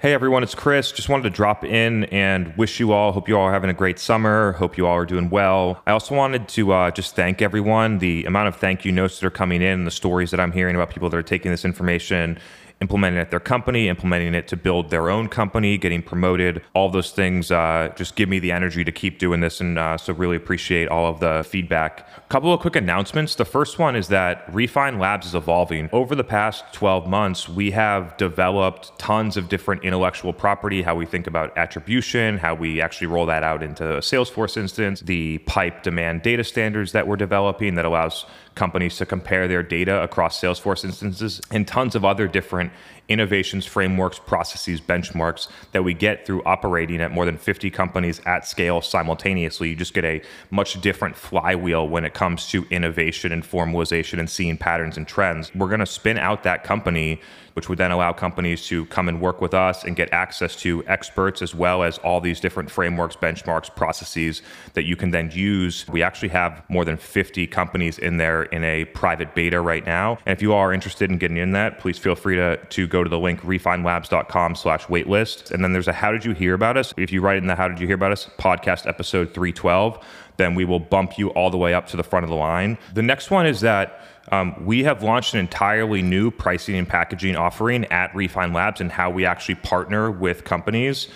Hey everyone, it's Chris. Just wanted to drop in and wish you all, hope you all are having a great summer. Hope you all are doing well. I also wanted to uh, just thank everyone. The amount of thank you notes that are coming in, the stories that I'm hearing about people that are taking this information implementing it at their company, implementing it to build their own company, getting promoted. All those things uh, just give me the energy to keep doing this. And uh, so, really appreciate all of the feedback. A couple of quick announcements. The first one is that Refine Labs is evolving. Over the past 12 months, we have developed tons of different intellectual property, how we think about attribution, how we actually roll that out into a Salesforce instance, the pipe demand data standards that we're developing that allows companies to compare their data across Salesforce instances, and tons of other different innovations, frameworks, processes, benchmarks that we get through operating at more than 50 companies at scale simultaneously. You just get a much different flywheel when it comes to innovation and formalization and seeing patterns and trends. We're going to spin out that company which would then allow companies to come and work with us and get access to experts as well as all these different frameworks, benchmarks, processes that you can then use. We actually have more than 50 companies in there in a private beta right now. And if you are interested in getting in that, please feel free to, to go to the link refinelabs.com slash waitlist. And then there's a how did you hear about us? If you write in the how did you hear about us podcast episode 312, then we will bump you all the way up to the front of the line. The next one is that um, we have launched an entirely new pricing and packaging offering at Refine Labs and how we actually partner with companies.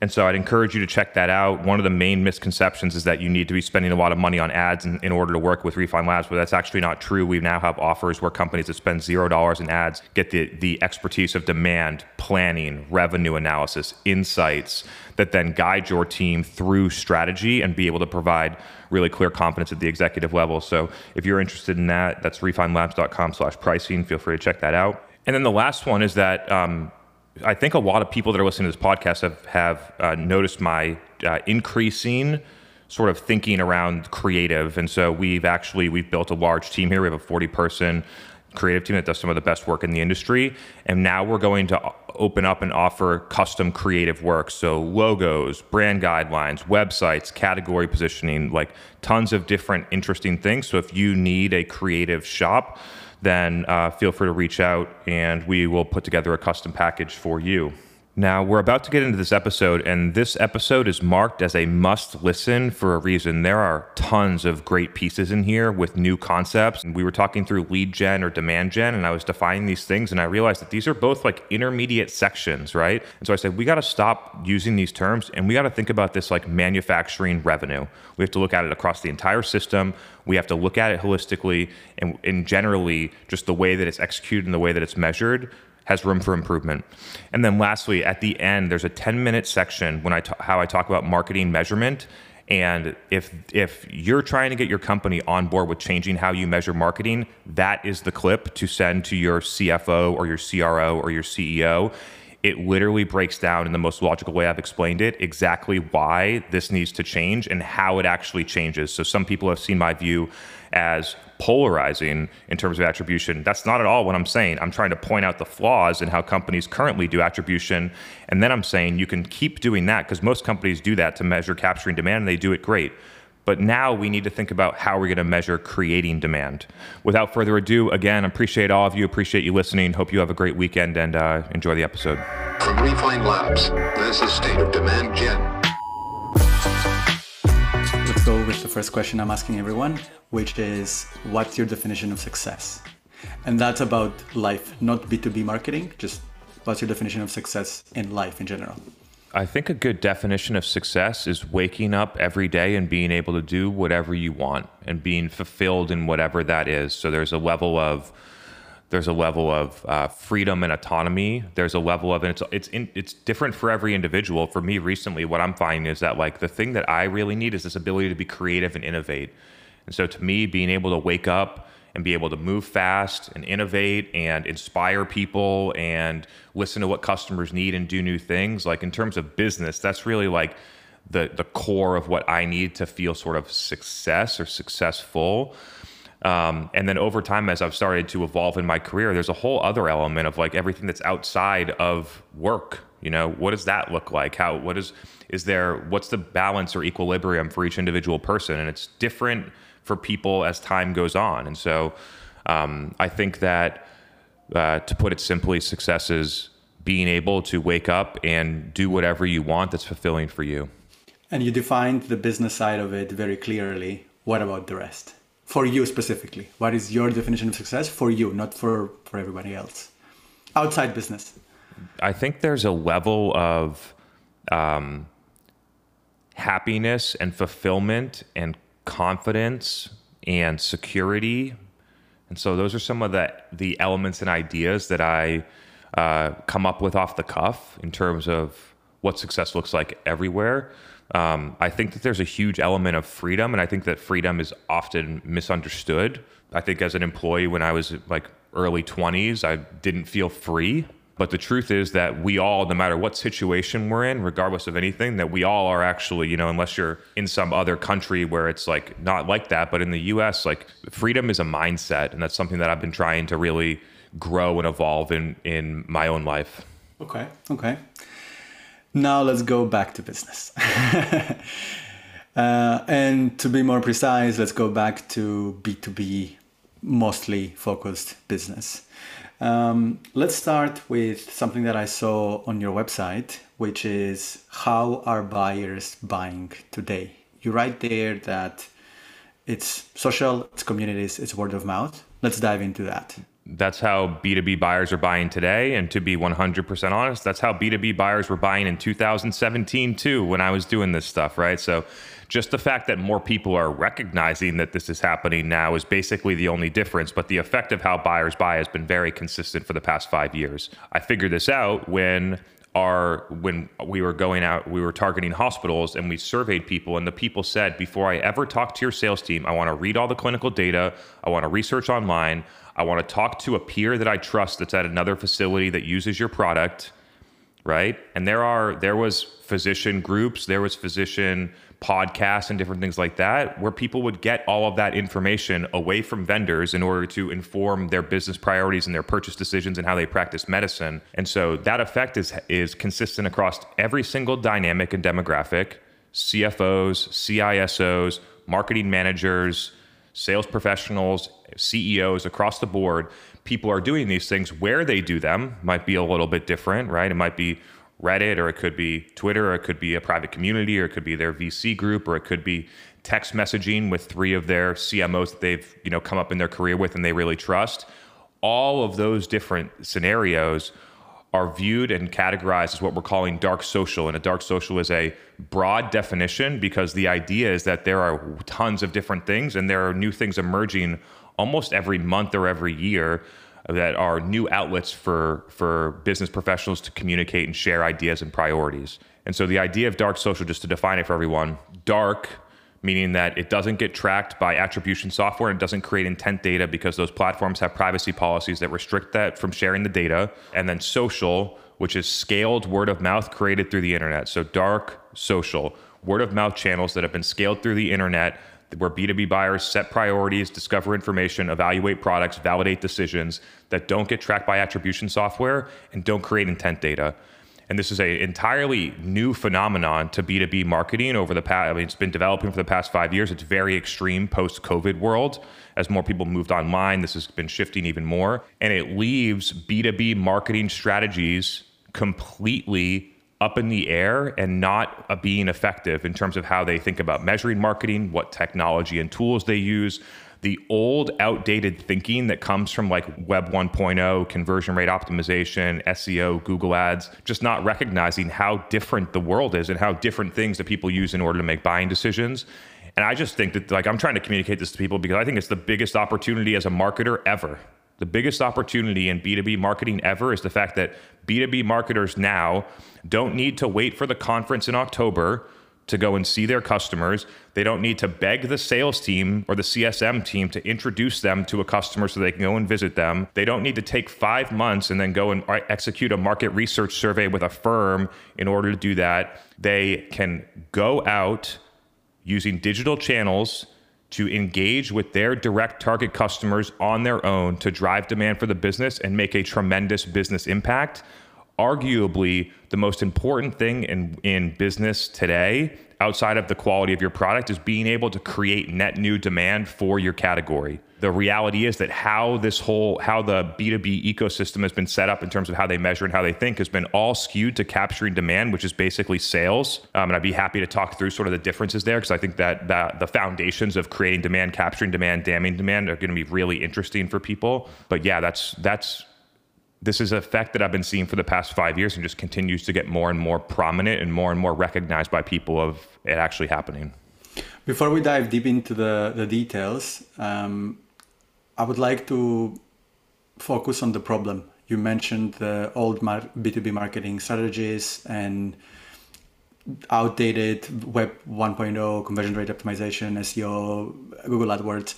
And so I'd encourage you to check that out. One of the main misconceptions is that you need to be spending a lot of money on ads in, in order to work with Refine Labs, but that's actually not true. We now have offers where companies that spend zero dollars in ads get the, the expertise of demand, planning, revenue analysis, insights that then guide your team through strategy and be able to provide really clear confidence at the executive level. So if you're interested in that, that's refinelabs.com slash pricing. Feel free to check that out. And then the last one is that um, I think a lot of people that are listening to this podcast have have uh, noticed my uh, increasing sort of thinking around creative, and so we've actually we've built a large team here. We have a forty person creative team that does some of the best work in the industry, and now we're going to open up and offer custom creative work. So logos, brand guidelines, websites, category positioning, like tons of different interesting things. So if you need a creative shop then uh, feel free to reach out and we will put together a custom package for you. Now, we're about to get into this episode, and this episode is marked as a must listen for a reason. There are tons of great pieces in here with new concepts. We were talking through lead gen or demand gen, and I was defining these things, and I realized that these are both like intermediate sections, right? And so I said, we got to stop using these terms and we got to think about this like manufacturing revenue. We have to look at it across the entire system. We have to look at it holistically and, and generally just the way that it's executed and the way that it's measured has room for improvement. And then lastly, at the end, there's a 10 minute section when I ta- how I talk about marketing measurement. And if if you're trying to get your company on board with changing how you measure marketing, that is the clip to send to your CFO or your CRO or your CEO. It literally breaks down in the most logical way I've explained it exactly why this needs to change and how it actually changes. So some people have seen my view as polarizing in terms of attribution. That's not at all what I'm saying. I'm trying to point out the flaws in how companies currently do attribution. And then I'm saying you can keep doing that because most companies do that to measure capturing demand and they do it great. But now we need to think about how we're going to measure creating demand. Without further ado, again, appreciate all of you, appreciate you listening. Hope you have a great weekend and uh, enjoy the episode. From Refine Labs, this is State of Demand Gen. Go with the first question I'm asking everyone which is what's your definition of success? And that's about life, not B2B marketing, just what's your definition of success in life in general? I think a good definition of success is waking up every day and being able to do whatever you want and being fulfilled in whatever that is. So there's a level of there's a level of uh, freedom and autonomy. There's a level of and it's it's in, it's different for every individual. For me, recently, what I'm finding is that like the thing that I really need is this ability to be creative and innovate. And so to me, being able to wake up and be able to move fast and innovate and inspire people and listen to what customers need and do new things, like in terms of business, that's really like the the core of what I need to feel sort of success or successful. Um, and then over time, as I've started to evolve in my career, there's a whole other element of like everything that's outside of work. You know, what does that look like? How what is is there? What's the balance or equilibrium for each individual person? And it's different for people as time goes on. And so um, I think that, uh, to put it simply, success is being able to wake up and do whatever you want that's fulfilling for you. And you defined the business side of it very clearly. What about the rest? For you specifically, what is your definition of success for you, not for, for everybody else? Outside business. I think there's a level of um, happiness and fulfillment and confidence and security. And so those are some of the the elements and ideas that I uh, come up with off the cuff in terms of what success looks like everywhere. Um, I think that there's a huge element of freedom, and I think that freedom is often misunderstood. I think as an employee, when I was like early 20s, I didn't feel free. But the truth is that we all, no matter what situation we're in, regardless of anything, that we all are actually, you know, unless you're in some other country where it's like not like that, but in the US, like freedom is a mindset. And that's something that I've been trying to really grow and evolve in, in my own life. Okay. Okay. Now let's go back to business. uh, and to be more precise, let's go back to B2B, mostly focused business. Um, let's start with something that I saw on your website, which is how are buyers buying today? You write there that it's social, it's communities, it's word of mouth. Let's dive into that. That's how B2B buyers are buying today. And to be 100% honest, that's how B2B buyers were buying in 2017 too, when I was doing this stuff, right? So just the fact that more people are recognizing that this is happening now is basically the only difference. But the effect of how buyers buy has been very consistent for the past five years. I figured this out when our when we were going out we were targeting hospitals and we surveyed people and the people said before i ever talk to your sales team i want to read all the clinical data i want to research online i want to talk to a peer that i trust that's at another facility that uses your product right and there are there was physician groups there was physician podcasts and different things like that, where people would get all of that information away from vendors in order to inform their business priorities and their purchase decisions and how they practice medicine. And so that effect is is consistent across every single dynamic and demographic, CFOs, CISOs, marketing managers, sales professionals, CEOs across the board. People are doing these things where they do them might be a little bit different, right? It might be Reddit, or it could be Twitter, or it could be a private community, or it could be their VC group, or it could be text messaging with three of their CMOs that they've you know come up in their career with and they really trust. All of those different scenarios are viewed and categorized as what we're calling dark social. And a dark social is a broad definition because the idea is that there are tons of different things and there are new things emerging almost every month or every year that are new outlets for for business professionals to communicate and share ideas and priorities. And so the idea of dark social, just to define it for everyone, dark meaning that it doesn't get tracked by attribution software and doesn't create intent data because those platforms have privacy policies that restrict that from sharing the data. And then social, which is scaled word of mouth created through the internet. So dark social, word of mouth channels that have been scaled through the internet where B2B buyers set priorities, discover information, evaluate products, validate decisions that don't get tracked by attribution software and don't create intent data. And this is a entirely new phenomenon to B2B marketing over the past, I mean, it's been developing for the past five years. It's very extreme post COVID world. As more people moved online, this has been shifting even more. And it leaves B2B marketing strategies completely up in the air and not uh, being effective in terms of how they think about measuring marketing, what technology and tools they use. The old, outdated thinking that comes from like Web 1.0, conversion rate optimization, SEO, Google Ads, just not recognizing how different the world is and how different things that people use in order to make buying decisions. And I just think that, like, I'm trying to communicate this to people because I think it's the biggest opportunity as a marketer ever the biggest opportunity in B2B marketing ever is the fact that B2B marketers now don't need to wait for the conference in October to go and see their customers. They don't need to beg the sales team or the CSM team to introduce them to a customer so they can go and visit them. They don't need to take five months and then go and execute a market research survey with a firm in order to do that. They can go out using digital channels to engage with their direct target customers on their own to drive demand for the business and make a tremendous business impact. Arguably, the most important thing in, in business today outside of the quality of your product is being able to create net new demand for your category. The reality is that how this whole how the B2B ecosystem has been set up in terms of how they measure and how they think has been all skewed to capturing demand, which is basically sales. Um, and I'd be happy to talk through sort of the differences there because I think that that the foundations of creating demand, capturing demand, damning demand are going to be really interesting for people. But yeah, that's that's this is a fact that I've been seeing for the past five years and just continues to get more and more prominent and more and more recognized by people of it actually happening. Before we dive deep into the, the details, um, I would like to focus on the problem. You mentioned the old mar- B2B marketing strategies and outdated Web 1.0 conversion rate optimization, SEO, Google AdWords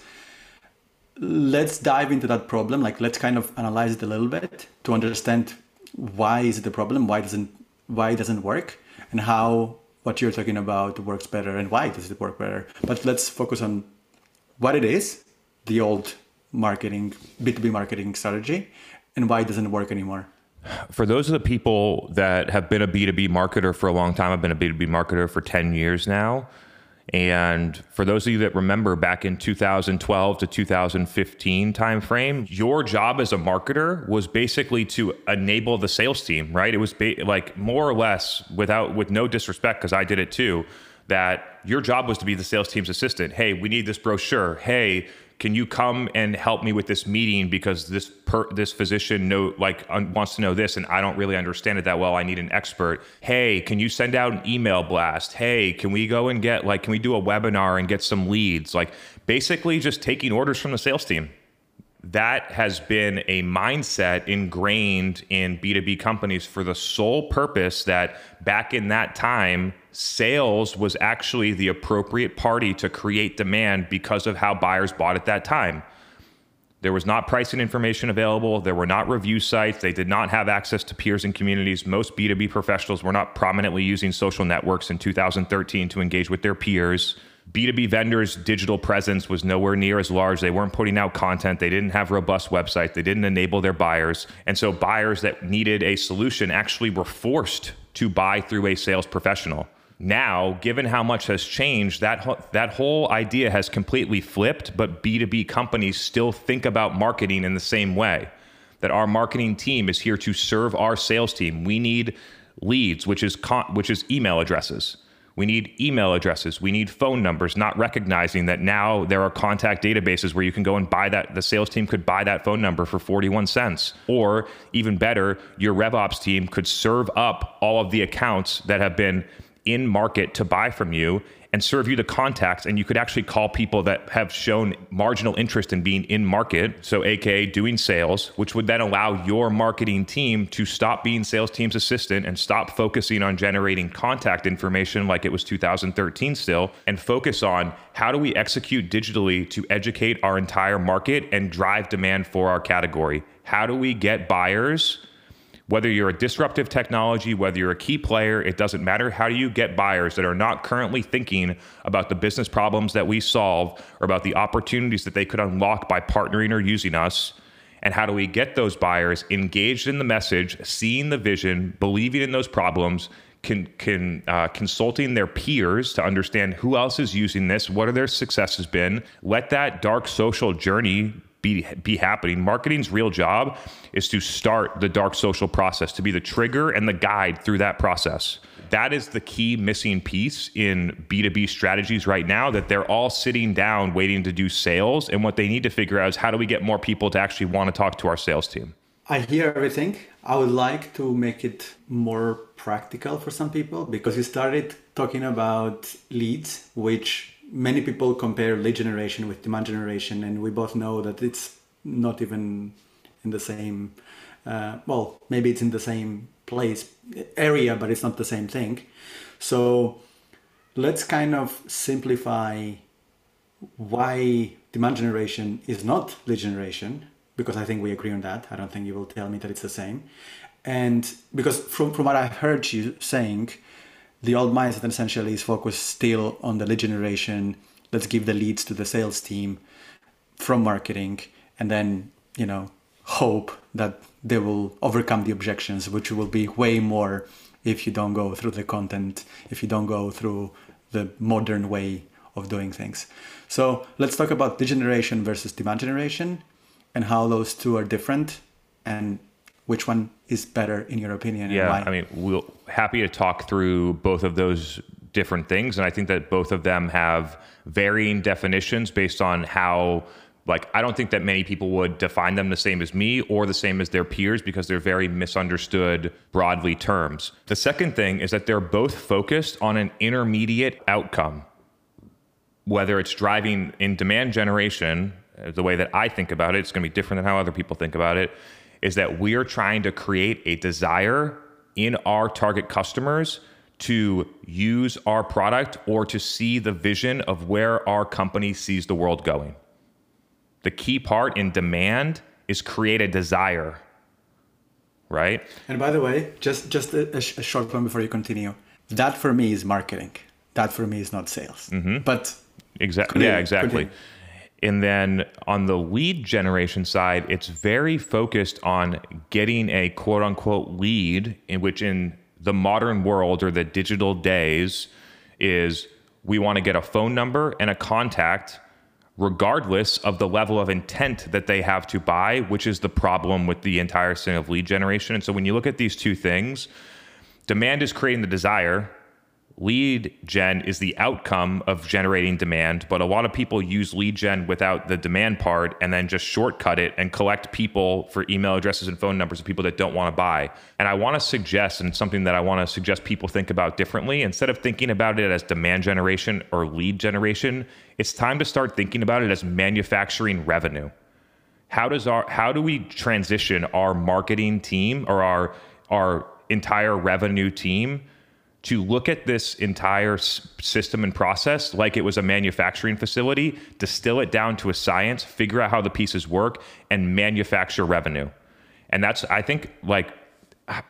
let's dive into that problem. Like let's kind of analyze it a little bit to understand why is it a problem why doesn't why it doesn't work and how what you're talking about works better and why does it work better. But let's focus on what it is the old marketing b2b marketing strategy and why it doesn't work anymore. For those of the people that have been a b2b marketer for a long time i've been a b2b marketer for 10 years now and for those of you that remember back in 2012 to 2015 timeframe, your job as a marketer was basically to enable the sales team, right? It was ba- like more or less without with no disrespect because I did it too, that your job was to be the sales team's assistant. Hey, we need this brochure. Hey, can you come and help me with this meeting because this per, this physician know like un, wants to know this and I don't really understand it that well. I need an expert. Hey, can you send out an email blast? Hey, can we go and get like can we do a webinar and get some leads? Like basically just taking orders from the sales team that has been a mindset ingrained in B2B companies for the sole purpose that back in that time, sales was actually the appropriate party to create demand because of how buyers bought at that time. There was not pricing information available. There were not review sites. They did not have access to peers and communities. Most B2B professionals were not prominently using social networks in 2013 to engage with their peers. B2B vendors' digital presence was nowhere near as large. They weren't putting out content. They didn't have robust websites. They didn't enable their buyers. And so buyers that needed a solution actually were forced to buy through a sales professional. Now, given how much has changed, that that whole idea has completely flipped, but B2B companies still think about marketing in the same way. That our marketing team is here to serve our sales team. We need leads, which is con- which is email addresses we need email addresses. We need phone numbers, not recognizing that now there are contact databases where you can go and buy that. The sales team could buy that phone number for 41 cents. Or even better, your RevOps team could serve up all of the accounts that have been in market to buy from you and serve you the contacts and you could actually call people that have shown marginal interest in being in market so aka doing sales which would then allow your marketing team to stop being sales team's assistant and stop focusing on generating contact information like it was 2013 still and focus on how do we execute digitally to educate our entire market and drive demand for our category. How do we get buyers whether you're a disruptive technology, whether you're a key player, it doesn't matter. How do you get buyers that are not currently thinking about the business problems that we solve or about the opportunities that they could unlock by partnering or using us? And how do we get those buyers engaged in the message, seeing the vision, believing in those problems, can, can uh, consulting their peers to understand who else is using this, what are their successes been? Let that dark social journey be be happening. Marketing's real job is to start the dark social process, to be the trigger and the guide through that process. That is the key missing piece in B2B strategies right now that they're all sitting down waiting to do sales and what they need to figure out is how do we get more people to actually want to talk to our sales team. I hear everything. I would like to make it more practical for some people because you started talking about leads which many people compare lead generation with demand generation, and we both know that it's not even in the same. Uh, well, maybe it's in the same place area, but it's not the same thing. So let's kind of simplify why demand generation is not lead generation because I think we agree on that. I don't think you will tell me that it's the same. And because from, from what I heard you saying, the old mindset essentially is focused still on the lead generation. Let's give the leads to the sales team from marketing, and then you know hope that they will overcome the objections, which will be way more if you don't go through the content, if you don't go through the modern way of doing things. So let's talk about lead generation versus demand generation and how those two are different and which one is better in your opinion yeah i mean we're happy to talk through both of those different things and i think that both of them have varying definitions based on how like i don't think that many people would define them the same as me or the same as their peers because they're very misunderstood broadly terms. The second thing is that they're both focused on an intermediate outcome. Whether it's driving in demand generation uh, the way that i think about it it's going to be different than how other people think about it is that we are trying to create a desire in our target customers to use our product or to see the vision of where our company sees the world going. The key part in demand is create a desire, right? And by the way, just just a, a short one before you continue. That for me is marketing. That for me is not sales. Mm-hmm. But exactly, yeah, exactly. Continue. And then on the lead generation side, it's very focused on getting a quote unquote lead, in which in the modern world or the digital days is we want to get a phone number and a contact regardless of the level of intent that they have to buy, which is the problem with the entire thing of lead generation. And so when you look at these two things, demand is creating the desire, lead gen is the outcome of generating demand, but a lot of people use lead gen without the demand part and then just shortcut it and collect people for email addresses and phone numbers of people that don't want to buy. And I want to suggest, and something that I want to suggest people think about differently, instead of thinking about it as demand generation or lead generation, it's time to start thinking about it as manufacturing revenue. How does our how do we transition our marketing team or our our entire revenue team to look at this entire system and process like it was a manufacturing facility, distill it down to a science, figure out how the pieces work, and manufacture revenue. And that's, I think, like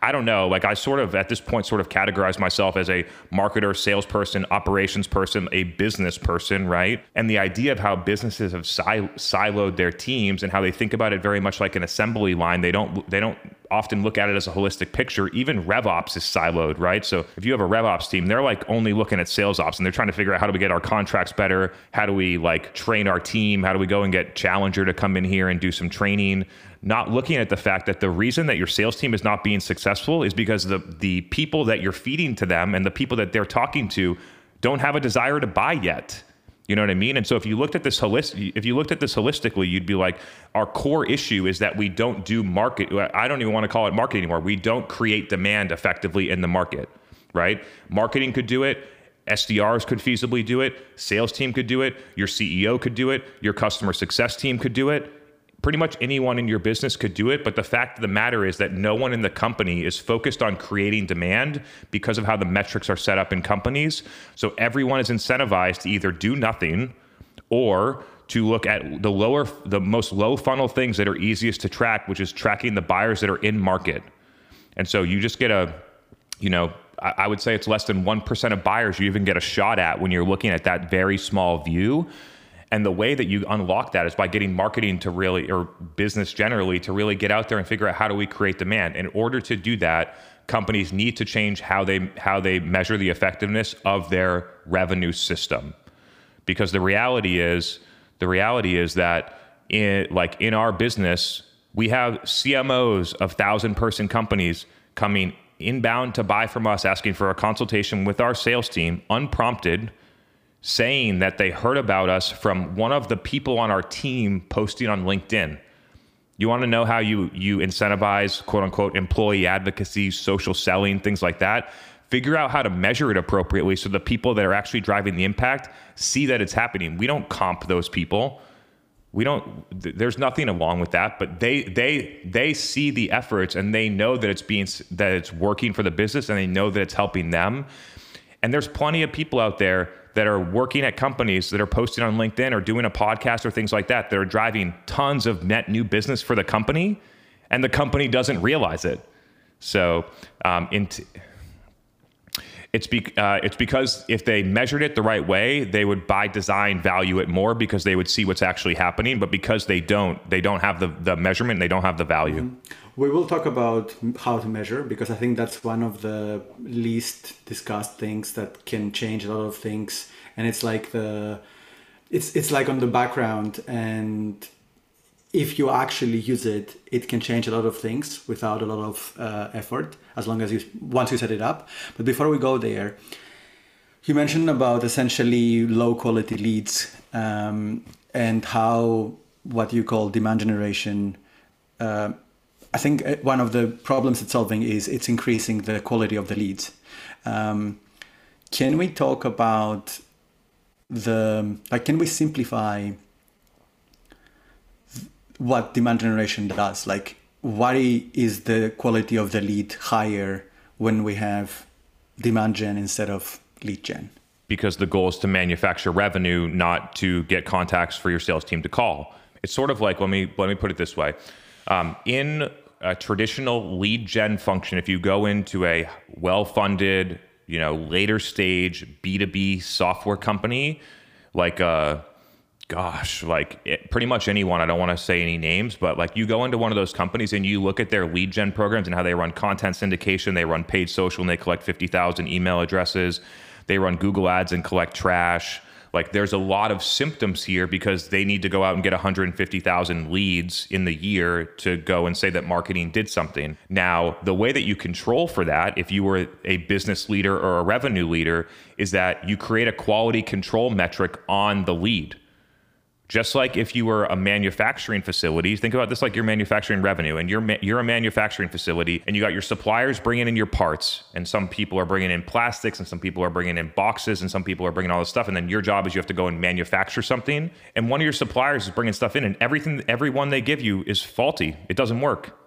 I don't know. Like I sort of at this point sort of categorize myself as a marketer, salesperson, operations person, a business person, right? And the idea of how businesses have siloed their teams and how they think about it very much like an assembly line. They don't they don't often look at it as a holistic picture. Even RevOps is siloed, right? So if you have a RevOps team, they're like only looking at sales ops and they're trying to figure out how do we get our contracts better? How do we like train our team? How do we go and get Challenger to come in here and do some training? Not looking at the fact that the reason that your sales team is not being successful is because the the people that you're feeding to them and the people that they're talking to don't have a desire to buy yet. You know what I mean? And so if you looked at this holistic, if you looked at this holistically, you'd be like, our core issue is that we don't do market. I don't even want to call it market anymore. We don't create demand effectively in the market, right? Marketing could do it. SDRs could feasibly do it. Sales team could do it. Your CEO could do it. Your customer success team could do it pretty much anyone in your business could do it. But the fact of the matter is that no one in the company is focused on creating demand because of how the metrics are set up in companies. So everyone is incentivized to either do nothing or to look at the lower, the most low funnel things that are easiest to track, which is tracking the buyers that are in market. And so you just get a, you know, I would say it's less than 1% of buyers you even get a shot at when you're looking at that very small view. And the way that you unlock that is by getting marketing to really, or business generally, to really get out there and figure out how do we create demand. In order to do that, companies need to change how they how they measure the effectiveness of their revenue system, because the reality is the reality is that in like in our business, we have CMOs of thousand person companies coming inbound to buy from us, asking for a consultation with our sales team, unprompted saying that they heard about us from one of the people on our team posting on LinkedIn. You want to know how you you incentivize quote unquote employee advocacy, social selling, things like that? Figure out how to measure it appropriately so the people that are actually driving the impact see that it's happening. We don't comp those people. We don't there's nothing along with that, but they they they see the efforts and they know that it's being that it's working for the business and they know that it's helping them. And there's plenty of people out there that are working at companies that are posting on LinkedIn or doing a podcast or things like that that are driving tons of net new business for the company, and the company doesn't realize it. So, um, t- It's be, uh, it's because if they measured it the right way, they would by design value it more because they would see what's actually happening. But because they don't, they don't have the the measurement, they don't have the value. We will talk about how to measure because I think that's one of the least discussed things that can change a lot of things. And it's like the it's it's like on the background and if you actually use it, it can change a lot of things without a lot of uh, effort, as long as you once you set it up. But before we go there, you mentioned about essentially low quality leads um, and how what you call demand generation. Uh, I think uh, one of the problems it's solving is it's increasing the quality of the leads. Um, can we talk about the like? Can we simplify? what demand generation does. Like, why is the quality of the lead higher when we have demand gen instead of lead gen? Because the goal is to manufacture revenue, not to get contacts for your sales team to call. It's sort of like let me let me put it this way: um, in a traditional lead gen function, if you go into a well-funded, you know, later stage B two B software company, like a gosh, like it, pretty much anyone. I don't want to say any names, but like you go into one of those companies and you look at their lead gen programs and how they run content syndication, they run paid social and they collect 50,000 email addresses, they run Google ads and collect trash. Like there's a lot of symptoms here because they need to go out and get 150,000 leads in the year to go and say that marketing did something. Now, the way that you control for that, if you were a business leader or a revenue leader, is that you create a quality control metric on the lead. Just like if you were a manufacturing facility, think about this like your manufacturing revenue, and you're you're a manufacturing facility, and you got your suppliers bringing in your parts, and some people are bringing in plastics, and some people are bringing in boxes, and some people are bringing all this stuff, and then your job is you have to go and manufacture something, and one of your suppliers is bringing stuff in, and everything, everyone they give you is faulty. It doesn't work.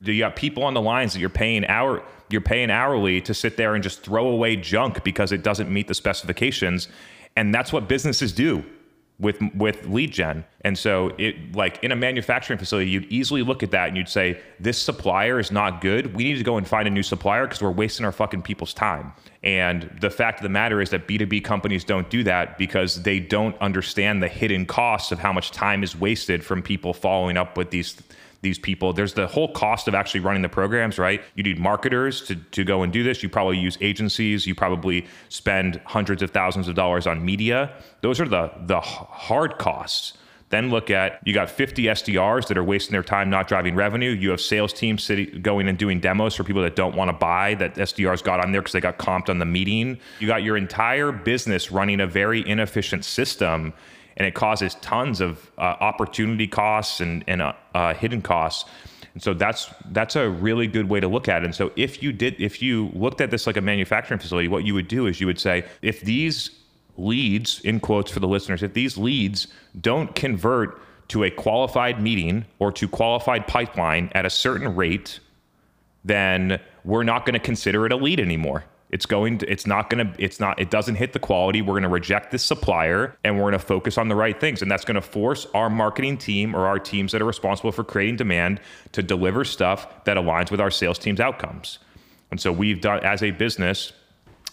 You got people on the lines that you're paying hour, you're paying hourly to sit there and just throw away junk because it doesn't meet the specifications, and that's what businesses do with with lead gen. And so it like in a manufacturing facility, you'd easily look at that and you'd say, this supplier is not good. We need to go and find a new supplier because we're wasting our fucking people's time. And the fact of the matter is that B2B companies don't do that because they don't understand the hidden costs of how much time is wasted from people following up with these these people. There's the whole cost of actually running the programs, right? You need marketers to, to go and do this. You probably use agencies. You probably spend hundreds of thousands of dollars on media. Those are the the hard costs. Then look at you got 50 SDRs that are wasting their time not driving revenue. You have sales teams going and doing demos for people that don't want to buy that SDRs got on there because they got comped on the meeting. You got your entire business running a very inefficient system and it causes tons of uh, opportunity costs and, and uh, uh, hidden costs. And so that's that's a really good way to look at it. And so if you did if you looked at this like a manufacturing facility, what you would do is you would say if these leads in quotes for the listeners, if these leads don't convert to a qualified meeting or to qualified pipeline at a certain rate, then we're not going to consider it a lead anymore. It's going to, it's not going to, it's not, it doesn't hit the quality. We're going to reject this supplier and we're going to focus on the right things. And that's going to force our marketing team or our teams that are responsible for creating demand to deliver stuff that aligns with our sales team's outcomes. And so we've done, as a business,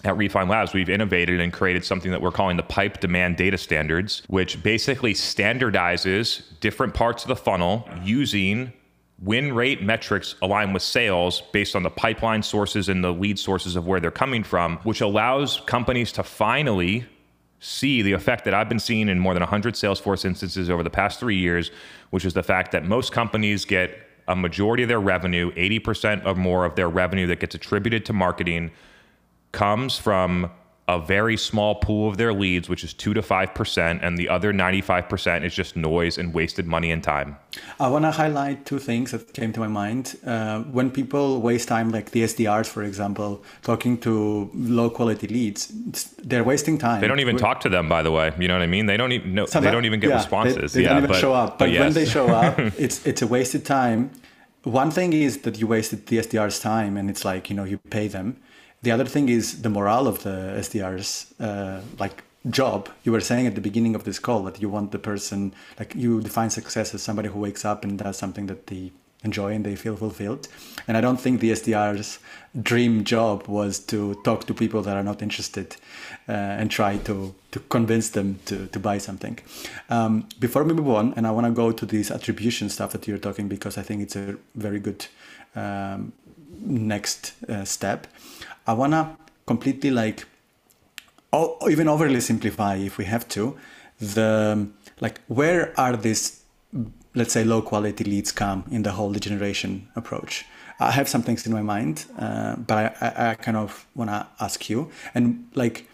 at Refine Labs, we've innovated and created something that we're calling the pipe demand data standards, which basically standardizes different parts of the funnel using win rate metrics align with sales based on the pipeline sources and the lead sources of where they're coming from, which allows companies to finally see the effect that I've been seeing in more than 100 Salesforce instances over the past three years, which is the fact that most companies get a majority of their revenue, 80% or more of their revenue that gets attributed to marketing, comes from a very small pool of their leads, which is two to five percent, and the other 95% is just noise and wasted money and time. I want to highlight two things that came to my mind. Uh, when people waste time, like the SDRs, for example, talking to low quality leads, they're wasting time. They don't even talk to them, by the way. You know what I mean? They don't even know, they don't even get yeah, responses. They, they yeah, don't even but, show up. But, but yes. when they show up, it's it's a wasted time. One thing is that you wasted the SDR's time, and it's like you know you pay them the other thing is the morale of the SDRs, uh, like job. You were saying at the beginning of this call that you want the person, like you define success as somebody who wakes up and does something that they enjoy and they feel fulfilled. And I don't think the SDR's dream job was to talk to people that are not interested uh, and try to, to convince them to, to buy something. Um, before we move on, and I want to go to this attribution stuff that you're talking because I think it's a very good um, next uh, step. I want to completely like, or even overly simplify if we have to, the like where are these let's say low quality leads come in the whole generation approach? I have some things in my mind uh, but I, I, kind of want to ask you. And like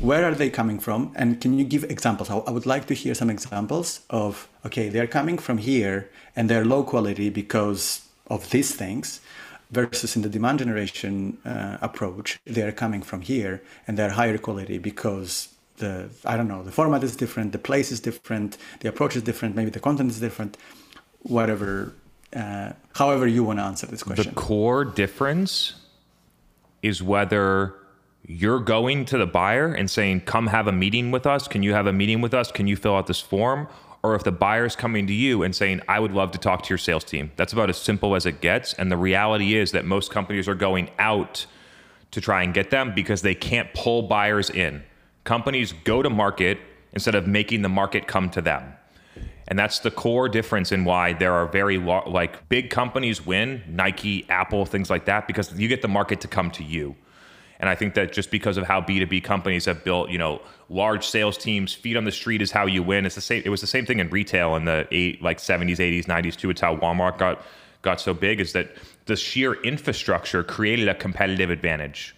where are they coming from? And can you give examples? I, I would like to hear some examples of okay they're coming from here and they're low quality because of these things versus in the demand generation uh, approach they're coming from here and they're higher quality because the I don't know the format is different, the place is different, the approach is different, maybe the content is different, whatever. Uh, however you want to answer this question. The core difference is whether you're going to the buyer and saying, "Come have a meeting with us. Can you have a meeting with us? Can you fill out this form?" Or if the buyer's coming to you and saying, I would love to talk to your sales team. That's about as simple as it gets. And the reality is that most companies are going out to try and get them because they can't pull buyers in companies go to market instead of making the market come to them. And that's the core difference in why there are very like big companies win, Nike, Apple, things like that, because you get the market to come to you. And I think that just because of how B2B companies have built, you know, large sales teams, feet on the street is how you win. It's the same. It was the same thing in retail in the eight, like 70s, 80s, 90s too. It's how Walmart got got so big. Is that the sheer infrastructure created a competitive advantage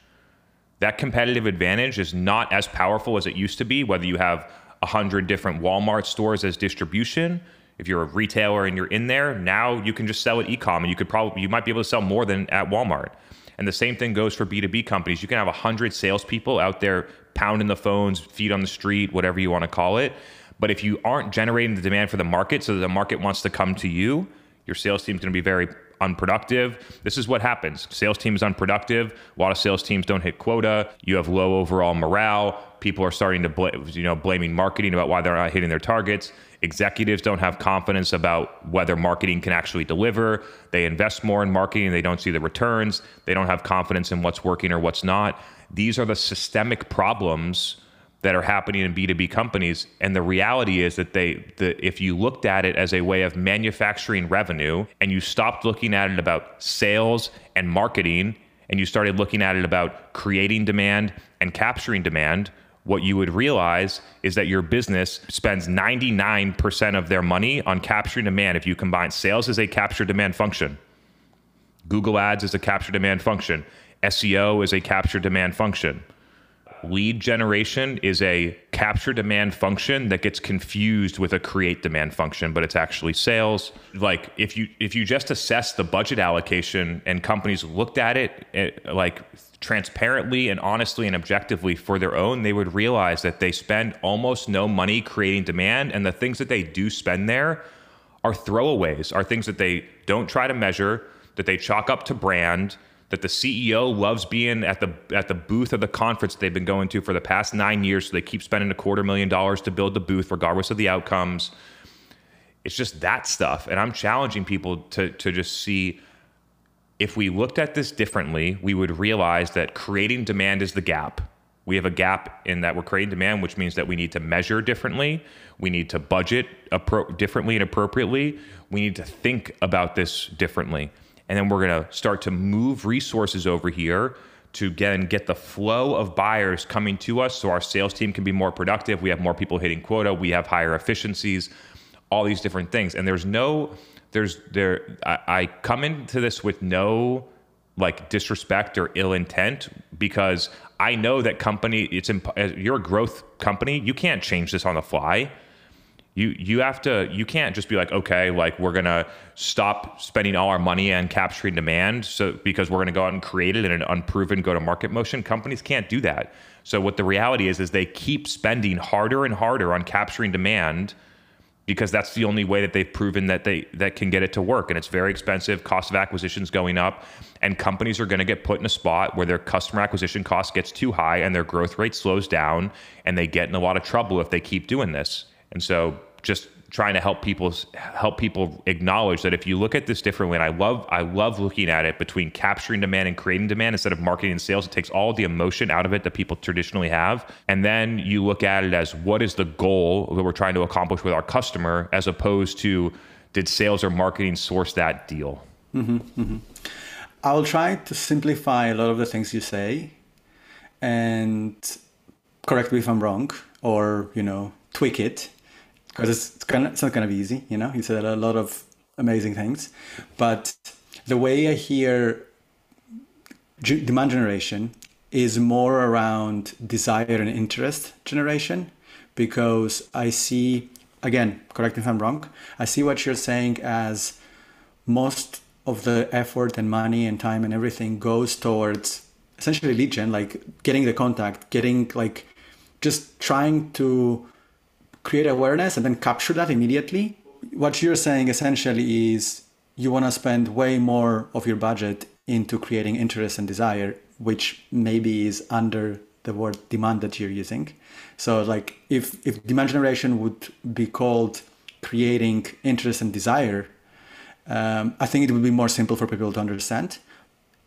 that competitive advantage is not as powerful as it used to be, whether you have 100 different Walmart stores as distribution. If you're a retailer and you're in there, now you can just sell at e-com and you could probably you might be able to sell more than at Walmart. And the same thing goes for B2B companies. You can have 100 salespeople out there pounding the phones, feet on the street, whatever you want to call it. But if you aren't generating the demand for the market so that the market wants to come to you, your sales team is going to be very unproductive. This is what happens. Sales team is unproductive. A lot of sales teams don't hit quota. You have low overall morale. People are starting to bl- you know blaming marketing about why they're not hitting their targets. Executives don't have confidence about whether marketing can actually deliver. They invest more in marketing, they don't see the returns. They don't have confidence in what's working or what's not. These are the systemic problems that are happening in B2B companies. And the reality is that they, the, if you looked at it as a way of manufacturing revenue and you stopped looking at it about sales and marketing and you started looking at it about creating demand and capturing demand, what you would realize is that your business spends 99% of their money on capturing demand. If you combine sales as a capture demand function, Google Ads is a capture demand function, SEO is a capture demand function lead generation is a capture demand function that gets confused with a create demand function but it's actually sales. Like if you if you just assess the budget allocation and companies looked at it, it eh, like transparently and honestly and objectively for their own they would realize that they spend almost no money creating demand and the things that they do spend there are throwaways are things that they don't try to measure that they chalk up to brand that the CEO loves being at the at the booth of the conference they've been going to for the past nine years. So they keep spending a quarter million dollars to build the booth, regardless of the outcomes. It's just that stuff, and I'm challenging people to to just see if we looked at this differently, we would realize that creating demand is the gap. We have a gap in that we're creating demand, which means that we need to measure differently. We need to budget appro- differently and appropriately. We need to think about this differently and then we're going to start to move resources over here to and get the flow of buyers coming to us so our sales team can be more productive. We have more people hitting quota. We have higher efficiencies all these different things. And there's no there's there I, I come into this with no like disrespect or ill intent because I know that company it's imp- uh, you're a growth company. You can't change this on the fly you you have to you can't just be like okay like we're gonna stop spending all our money on capturing demand so because we're gonna go out and create it in an unproven go to market motion. Companies can't do that. So what the reality is is they keep spending harder and harder on capturing demand because that's the only way that they've proven that they that can get it to work. And it's very expensive. Cost of acquisition is going up. And companies are going to get put in a spot where their customer acquisition cost gets too high and their growth rate slows down and they get in a lot of trouble if they keep doing this. And so just trying to help people help people acknowledge that if you look at this differently and i love i love looking at it between capturing demand and creating demand instead of marketing and sales it takes all the emotion out of it that people traditionally have. And then you look at it as what is the goal that we're trying to accomplish with our customer as opposed to did sales or marketing source that deal? Mm-hmm, mm-hmm. i'll try to simplify a lot of the things you say and correct me if i'm wrong or you know tweak it because it's, it's, it's not going to be easy. You know, he said a lot of amazing things, but the way I hear demand generation is more around desire and interest generation because I see again, correct me if I'm wrong. I see what you're saying as most of the effort and money and time and everything goes towards essentially gen, like getting the contact, getting like just trying to create awareness and then capture that immediately. What you're saying essentially is you want to spend way more of your budget into creating interest and desire, which maybe is under the word demand that you're using. So like if if demand generation would be called creating interest and desire, um, I think it would be more simple for people to understand.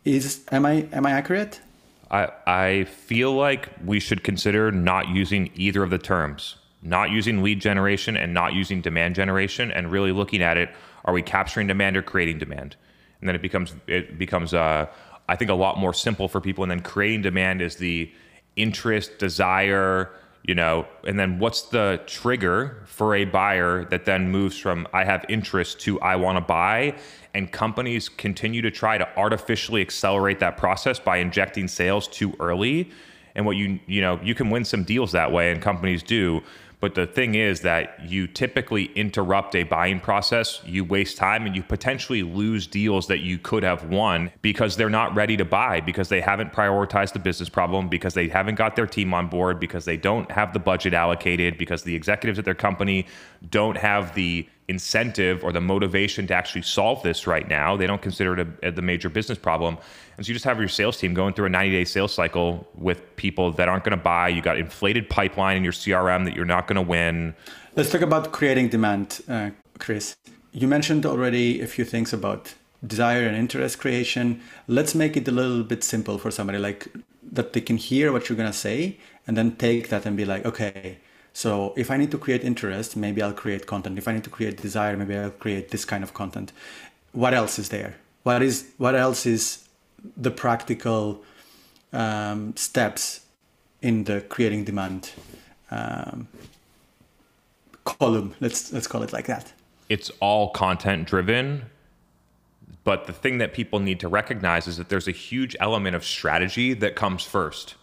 Is am I am I accurate? I I feel like we should consider not using either of the terms not using lead generation and not using demand generation and really looking at it are we capturing demand or creating demand? And then it becomes it becomes uh, i think a lot more simple for people and then creating demand is the interest desire you know and then what's the trigger for a buyer that then moves from i have interest to i want to buy and companies continue to try to artificially accelerate that process by injecting sales too early. And what you you know you can win some deals that way and companies do but the thing is that you typically interrupt a buying process, you waste time, and you potentially lose deals that you could have won because they're not ready to buy, because they haven't prioritized the business problem, because they haven't got their team on board, because they don't have the budget allocated, because the executives at their company don't have the incentive or the motivation to actually solve this right now. They don't consider it a, the major business problem. And so you just have your sales team going through a 90 day sales cycle with people that aren't going to buy. You got inflated pipeline in your CRM that you're not going to win. Let's talk about creating demand, uh, Chris. You mentioned already a few things about desire and interest creation. Let's make it a little bit simple for somebody like that they can hear what you're going to say and then take that and be like, okay, so if I need to create interest, maybe I'll create content. If I need to create desire, maybe I'll create this kind of content. What else is there? What is what else is the practical um, steps in the creating demand um, column? Let's let's call it like that. It's all content driven, but the thing that people need to recognize is that there's a huge element of strategy that comes first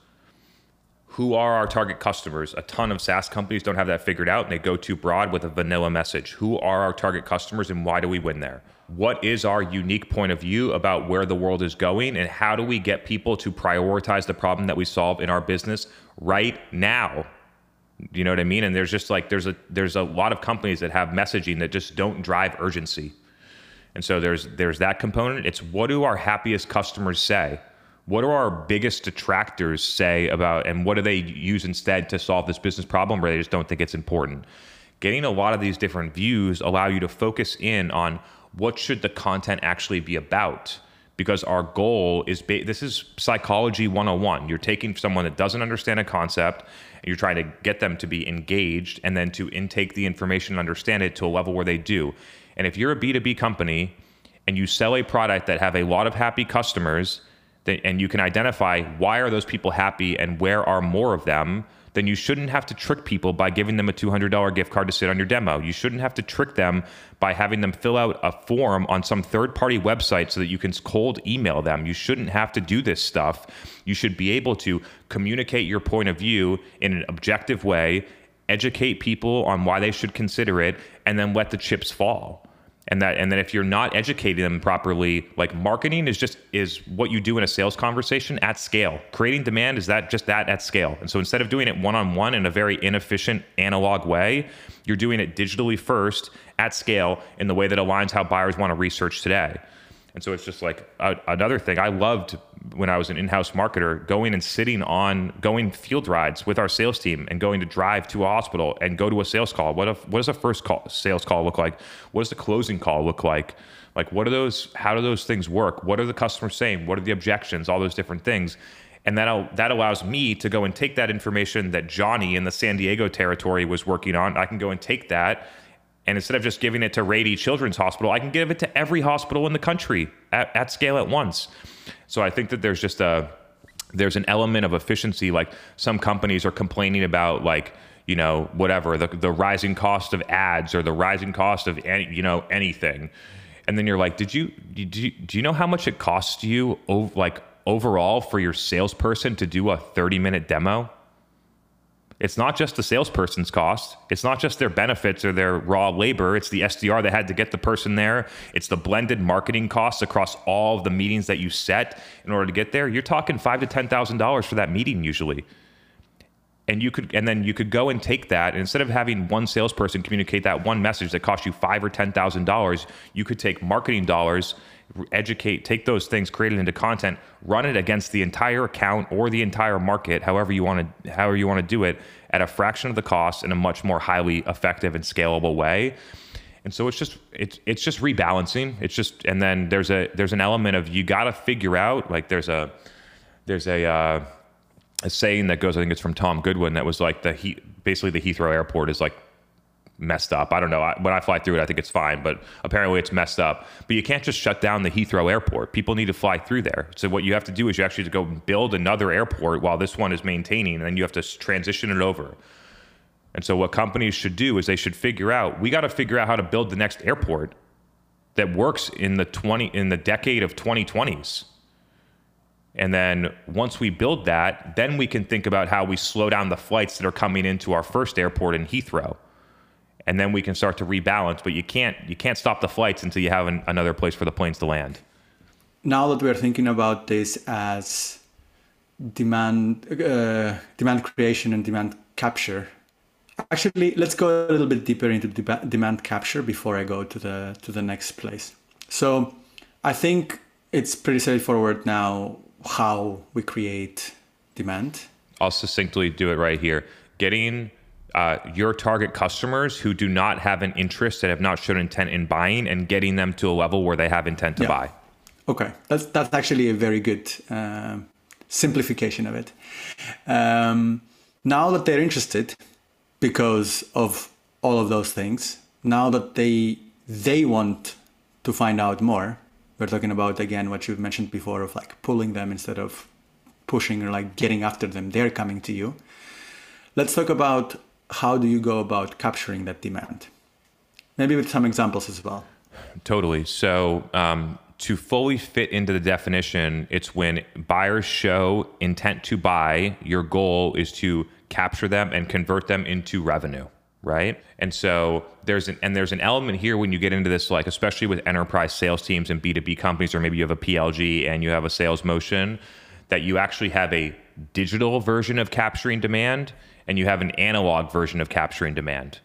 who are our target customers? A ton of SaaS companies don't have that figured out and they go too broad with a vanilla message. Who are our target customers and why do we win there? What is our unique point of view about where the world is going and how do we get people to prioritize the problem that we solve in our business right now? You know what I mean? And there's just like there's a there's a lot of companies that have messaging that just don't drive urgency. And so there's there's that component. It's what do our happiest customers say? What do our biggest detractors say about and what do they use instead to solve this business problem where they just don't think it's important? Getting a lot of these different views allow you to focus in on what should the content actually be about? Because our goal is ba- this is psychology 101 you're taking someone that doesn't understand a concept and you're trying to get them to be engaged and then to intake the information and understand it to a level where they do. And if you're a b2b company and you sell a product that have a lot of happy customers and you can identify why are those people happy and where are more of them then you shouldn't have to trick people by giving them a $200 gift card to sit on your demo. You shouldn't have to trick them by having them fill out a form on some third party website so that you can cold email them. You shouldn't have to do this stuff. You should be able to communicate your point of view in an objective way, educate people on why they should consider it, and then let the chips fall and that and then if you're not educating them properly like marketing is just is what you do in a sales conversation at scale creating demand is that just that at scale and so instead of doing it one-on-one in a very inefficient analog way you're doing it digitally first at scale in the way that aligns how buyers want to research today And so it's just like a, another thing. I loved when I was an in-house marketer going and sitting on going field rides with our sales team and going to drive to a hospital and go to a sales call. What if, what does a first call sales call look like? What does the closing call look like? Like what are those how do those things work? What are the customers saying? What are the objections? All those different things. And that that allows me to go and take that information that Johnny in the San Diego territory was working on. I can go and take that and instead of just giving it to Rady Children's Hospital, I can give it to every hospital in the country at, at scale at once. So I think that there's just a there's an element of efficiency. Like some companies are complaining about like you know whatever the the rising cost of ads or the rising cost of any you know anything, and then you're like, did you do you, do you know how much it costs you like overall for your salesperson to do a 30 minute demo? It's not just the salesperson's cost. It's not just their benefits or their raw labor. It's the SDR that had to get the person there. It's the blended marketing costs across all of the meetings that you set in order to get there. You're talking five to ten thousand dollars for that meeting usually. And you could, and then you could go and take that. And instead of having one salesperson communicate that one message that cost you five or ten thousand dollars, you could take marketing dollars educate, take those things, create it into content, run it against the entire account or the entire market, however you want to, however you want to do it, at a fraction of the cost in a much more highly effective and scalable way. And so it's just it's it's just rebalancing. It's just and then there's a there's an element of you got to figure out like there's a there's a uh, a saying that goes I think it's from Tom Goodwin that was like the he basically the Heathrow Airport is like messed up. I don't know. I, when I fly through it, I think it's fine, but apparently it's messed up. But you can't just shut down the Heathrow airport. People need to fly through there. So what you have to do is you actually go build another airport while this one is maintaining, and then you have to transition it over. And so what companies should do is they should figure out we got to figure out how to build the next airport that works in the 20 in the decade of 2020s. And then once we build that, then we can think about how we slow down the flights that are coming into our first airport in Heathrow and then we can start to rebalance. But you can't you can't stop the flights until you have an, another place for the planes to land. Now that we're thinking about this as demand uh, demand creation and demand capture, actually let's go a little bit deeper into de- demand capture before I go to the to the next place. So I think it's pretty straightforward now how we create demand. I'll succinctly do it right here. Getting uh, your target customers who do not have an interest and have not shown intent in buying and getting them to a level where they have intent to yeah. buy. Okay, that's that's actually a very good uh, simplification of it. Um, now that they're interested because of all of those things, now that they they want to find out more, we're talking about again what you've mentioned before of like pulling them instead of pushing or like getting after them. They're coming to you. Let's talk about how do you go about capturing that demand? Maybe with some examples as well. Totally. So, um, to fully fit into the definition, it's when buyers show intent to buy, your goal is to capture them and convert them into revenue right and so there's an and there's an element here when you get into this like especially with enterprise sales teams and b2b companies or maybe you have a plg and you have a sales motion that you actually have a digital version of capturing demand and you have an analog version of capturing demand.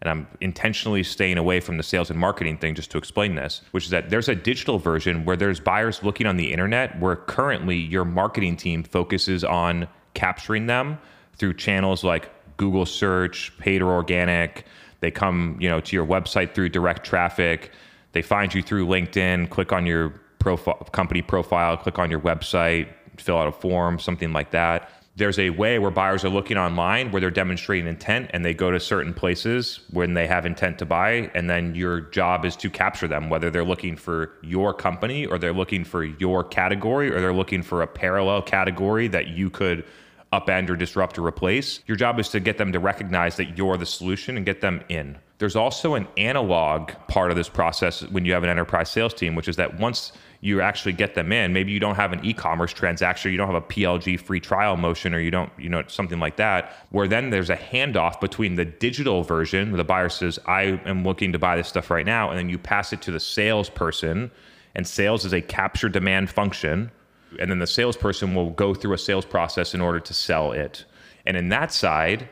And I'm intentionally staying away from the sales and marketing thing just to explain this, which is that there's a digital version where there's buyers looking on the internet where currently your marketing team focuses on capturing them through channels like Google search, paid or organic. They come, you know, to your website through direct traffic. They find you through LinkedIn, click on your profile, company profile, click on your website, fill out a form, something like that there's a way where buyers are looking online where they're demonstrating intent and they go to certain places when they have intent to buy and then your job is to capture them whether they're looking for your company or they're looking for your category or they're looking for a parallel category that you could upend or disrupt or replace. Your job is to get them to recognize that you're the solution and get them in. There's also an analog part of this process when you have an enterprise sales team which is that once you actually get them in. Maybe you don't have an e-commerce transaction, you don't have a PLG free trial motion, or you don't, you know, something like that, where then there's a handoff between the digital version the buyer says, I am looking to buy this stuff right now, and then you pass it to the salesperson. And sales is a capture demand function. And then the salesperson will go through a sales process in order to sell it. And in that side,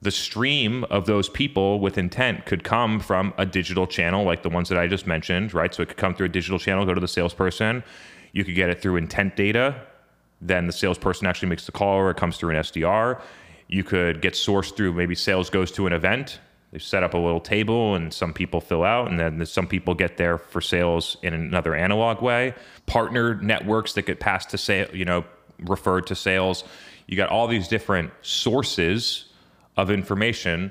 the stream of those people with intent could come from a digital channel like the ones that I just mentioned, right? So it could come through a digital channel, go to the salesperson. You could get it through intent data. Then the salesperson actually makes the call or it comes through an SDR. You could get sourced through maybe sales goes to an event. They set up a little table and some people fill out, and then some people get there for sales in another analog way. Partner networks that get passed to sale, you know, referred to sales. You got all these different sources of information.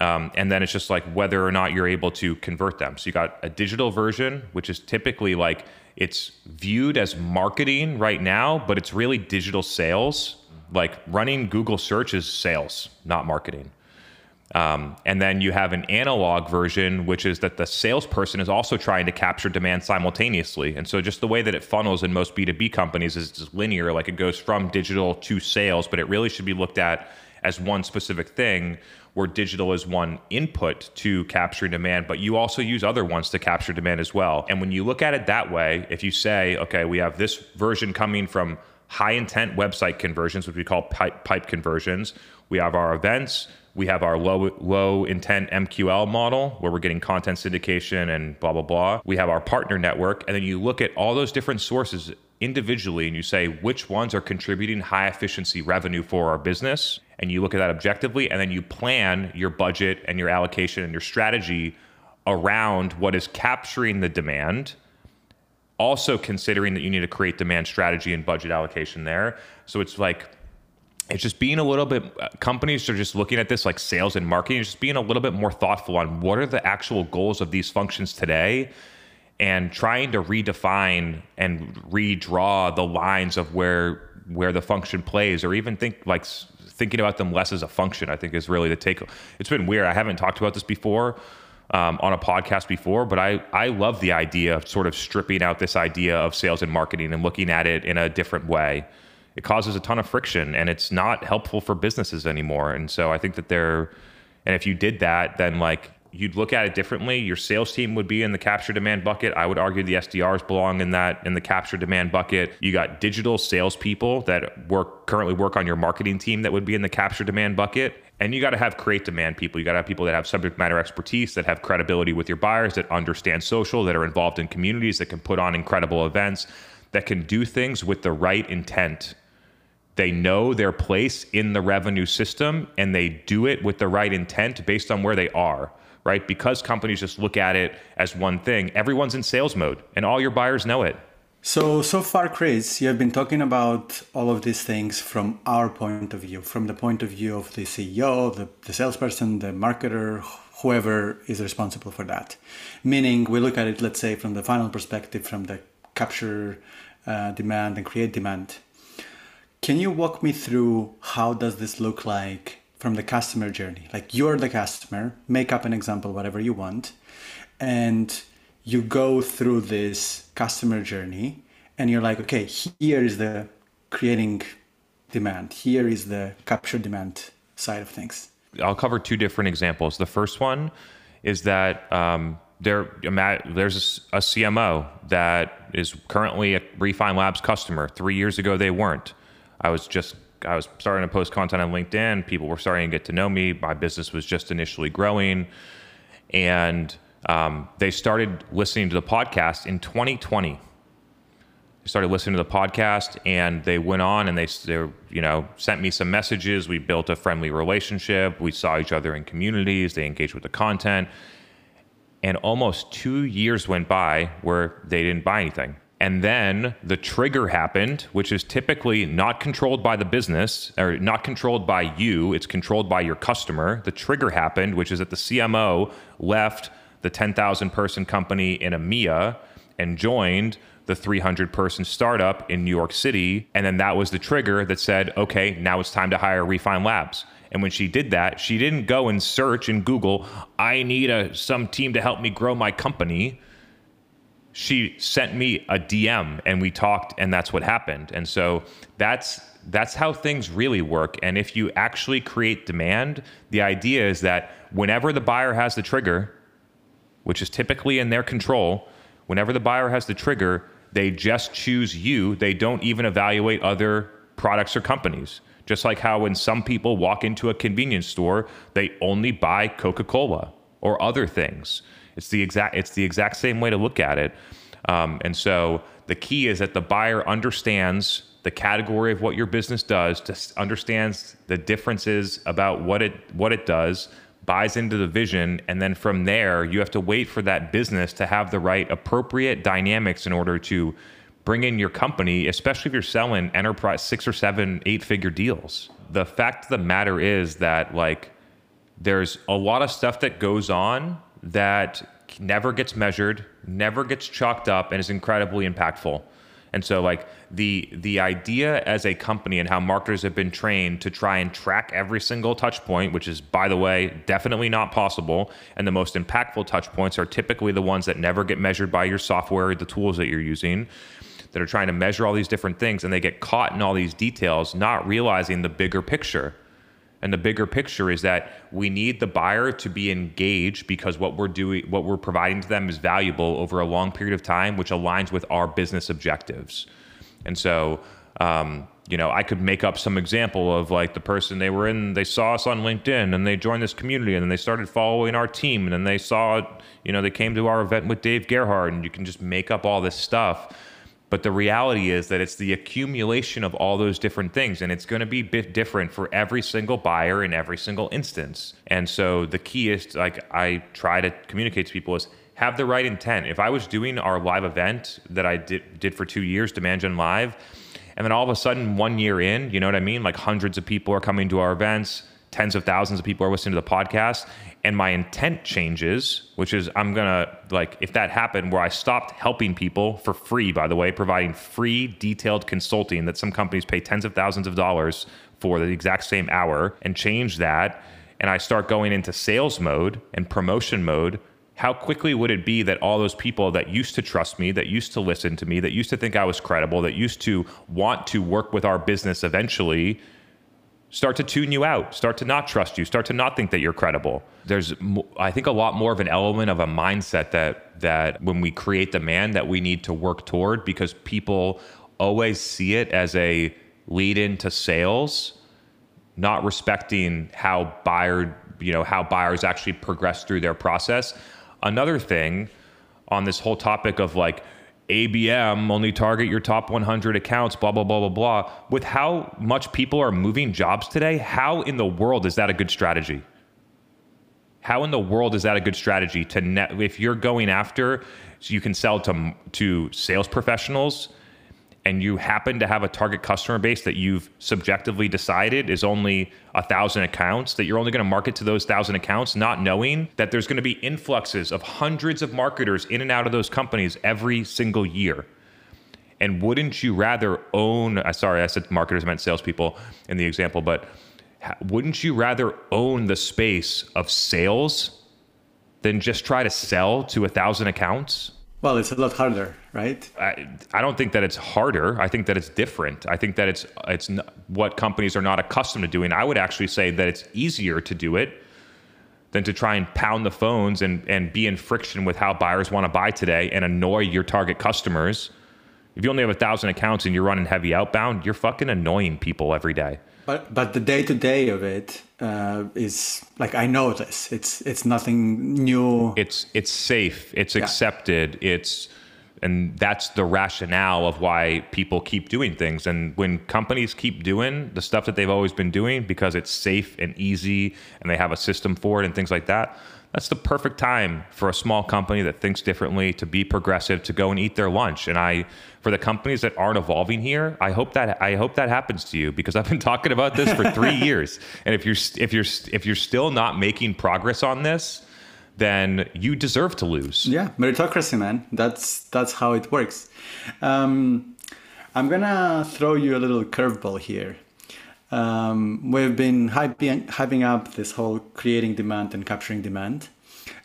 Um, and then it's just like whether or not you're able to convert them. So you got a digital version, which is typically like it's viewed as marketing right now, but it's really digital sales. Like running Google search is sales, not marketing. Um, and then you have an analog version, which is that the salesperson is also trying to capture demand simultaneously. And so, just the way that it funnels in most B2B companies is just linear, like it goes from digital to sales, but it really should be looked at as one specific thing where digital is one input to capture demand, but you also use other ones to capture demand as well. And when you look at it that way, if you say, okay, we have this version coming from high intent website conversions, which we call pipe, pipe conversions, we have our events, we have our low low intent MQL model where we're getting content syndication and blah blah blah. We have our partner network, and then you look at all those different sources individually and you say which ones are contributing high efficiency revenue for our business and you look at that objectively and then you plan your budget and your allocation and your strategy around what is capturing the demand also considering that you need to create demand strategy and budget allocation there. So it's like it's just being a little bit companies are just looking at this like sales and marketing just being a little bit more thoughtful on what are the actual goals of these functions today and trying to redefine and redraw the lines of where where the function plays or even think like thinking about them less as a function i think is really the take. It's been weird. I haven't talked about this before um, on a podcast before but i i love the idea of sort of stripping out this idea of sales and marketing and looking at it in a different way. It causes a ton of friction and it's not helpful for businesses anymore and so i think that they're and if you did that then like you'd look at it differently. Your sales team would be in the capture demand bucket. I would argue the SDRs belong in that in the capture demand bucket. You got digital salespeople that work currently work on your marketing team that would be in the capture demand bucket. And you got to have create demand people. You got to have people that have subject matter expertise, that have credibility with your buyers, that understand social, that are involved in communities, that can put on incredible events, that can do things with the right intent they know their place in the revenue system and they do it with the right intent based on where they are right? Because companies just look at it as one thing, everyone's in sales mode and all your buyers know it. So, so far, Chris, you have been talking about all of these things from our point of view, from the point of view of the CEO, the, the salesperson, the marketer, whoever is responsible for that. Meaning, we look at it, let's say, from the final perspective, from the capture uh, demand and create demand. Can you walk me through how does this look like from the customer journey. Like you're the customer, make up an example, whatever you want, and you go through this customer journey and you're like, okay, here is the creating demand, here is the capture demand side of things. I'll cover two different examples. The first one is that um, there, there's a, CMO that is currently a Refine Labs customer. Three years ago, they weren't. I was just I was starting to post content on LinkedIn. People were starting to get to know me. My business was just initially growing, and um, they started listening to the podcast in 2020. They started listening to the podcast, and they went on and they, they, you know, sent me some messages. We built a friendly relationship. We saw each other in communities. They engaged with the content, and almost two years went by where they didn't buy anything and then the trigger happened, which is typically not controlled by the business or not controlled by you, it's controlled by your customer. The trigger happened, which is that the CMO left the 10,000 person company in EMEA and joined the 300 person startup in New York City. And then that was the trigger that said, okay, now it's time to hire Refine Labs. And when she did that, she didn't go and search in Google, I need a, some team to help me grow my company she sent me a DM and we talked and that's what happened. And so that's that's how things really work. And if you actually create demand, the idea is that whenever the buyer has the trigger, which is typically in their control, whenever the buyer has the trigger, they just choose you. They don't even evaluate other products or companies Just like how when some people walk into a convenience store, they only buy Coca-Cola or other things. It's the exact it's the exact same way to look at it. Um, and so the key is that the buyer understands the category of what your business does, just understands the differences about what it what it does, buys into the vision, and then from there you have to wait for that business to have the right appropriate dynamics in order to bring in your company, especially if you're selling enterprise six or seven, eight figure deals. The fact of the matter is that like there's a lot of stuff that goes on that never gets measured, never gets chalked up, and is incredibly impactful. And so like the the idea as a company and how marketers have been trained to try and track every single touch point, which is by the way, definitely not possible. And the most impactful touch points are typically the ones that never get measured by your software, the tools that you're using that are trying to measure all these different things and they get caught in all these details, not realizing the bigger picture. And the bigger picture is that we need the buyer to be engaged because what we're doing, what we're providing to them is valuable over a long period of time, which aligns with our business objectives. And so, um, you know, I could make up some example of like the person they were in, they saw us on LinkedIn and they joined this community and then they started following our team and then they saw, you know, they came to our event with Dave Gerhardt and you can just make up all this stuff but the reality is that it's the accumulation of all those different things, and it's going to be bit different for every single buyer in every single instance. And so the key is, like I try to communicate to people, is have the right intent. If I was doing our live event that I did did for two years, Demand Gen Live, and then all of a sudden one year in, you know what I mean? Like hundreds of people are coming to our events, tens of thousands of people are listening to the podcast, and my intent changes, which is I'm gonna like if that happened where I stopped helping people for free, by the way, providing free detailed consulting that some companies pay tens of thousands of dollars for the exact same hour and change that and I start going into sales mode and promotion mode, how quickly would it be that all those people that used to trust me, that used to listen to me, that used to think I was credible, that used to want to work with our business eventually start to tune you out, start to not trust you, start to not think that you're credible. There's, I think, a lot more of an element of a mindset that that when we create demand that we need to work toward because people always see it as a lead into sales, not respecting how buyer, you know, how buyers actually progress through their process. Another thing on this whole topic of like ABM, only target your top 100 accounts, blah, blah, blah, blah, blah. With how much people are moving jobs today, how in the world is that a good strategy? How in the world is that a good strategy to net if you're going after so you can sell to to sales professionals and you happen to have a target customer base that you've subjectively decided is only a thousand accounts, that you're only going to market to those thousand accounts, not knowing that there's going to be influxes of hundreds of marketers in and out of those companies every single year. And wouldn't you rather own? Uh, sorry, I said marketers I meant salespeople in the example, but wouldn't you rather own the space of sales than just try to sell to a thousand accounts? Well, it's a lot harder, right? I, I don't think that it's harder. I think that it's different. I think that it's it's what companies are not accustomed to doing. I would actually say that it's easier to do it than to try and pound the phones and, and be in friction with how buyers want to buy today and annoy your target customers. If you only have a thousand accounts and you're running heavy outbound, you're fucking annoying people every day. But but the day to day of it uh, is like I know this. It's it's nothing new. It's it's safe. It's yeah. accepted. It's and that's the rationale of why people keep doing things. And when companies keep doing the stuff that they've always been doing because it's safe and easy and they have a system for it and things like that, that's the perfect time for a small company that thinks differently to be progressive to go and eat their lunch. And i for the companies that aren't evolving here i hope that i hope that happens to you because i've been talking about this for 3 years. And if you're if you're if you're still not making progress on this then you deserve to lose. Yeah meritocracy man. That's that's how it works. Um, i'm gonna throw you a little curveball here um, we've been hyping, hyping up this whole creating demand and capturing demand.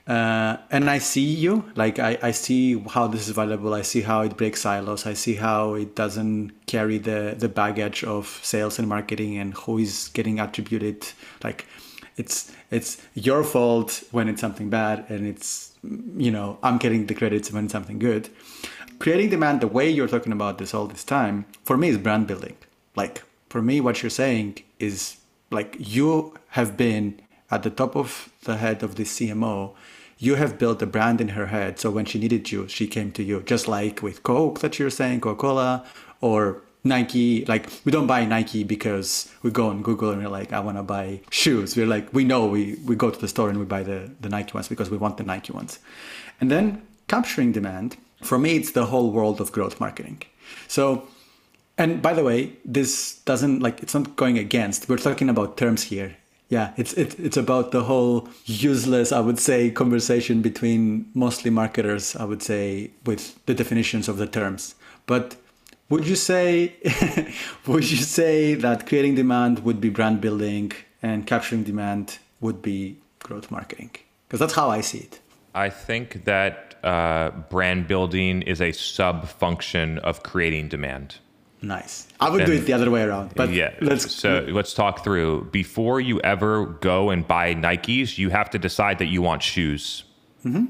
Uh, and I see you, like I, I see how this is valuable. I see how it breaks silos. I see how it doesn't carry the, the baggage of sales and marketing and who is getting attributed. Like it's it's your fault when it's something bad, and it's you know I'm getting the credits when it's something good. Creating demand, the way you're talking about this all this time, for me is brand building. Like for me, what you're saying is like you have been at the top of the head of the CMO. You have built a brand in her head. So when she needed you, she came to you. Just like with Coke that you're saying, Coca Cola, or Nike, like we don't buy Nike because we go on Google and we're like, I want to buy shoes. We're like, we know we, we go to the store and we buy the, the Nike ones because we want the Nike ones. And then capturing demand, for me, it's the whole world of growth marketing. So, and by the way, this doesn't like, it's not going against, we're talking about terms here. Yeah, it's, it, it's about the whole useless, I would say, conversation between mostly marketers, I would say, with the definitions of the terms. But would you say would you say that creating demand would be brand building and capturing demand would be growth marketing? Because that's how I see it. I think that uh, brand building is a sub function of creating demand. Nice. I would and, do it the other way around. But yeah. Let's so let's talk through. Before you ever go and buy Nikes, you have to decide that you want shoes. Mm-hmm.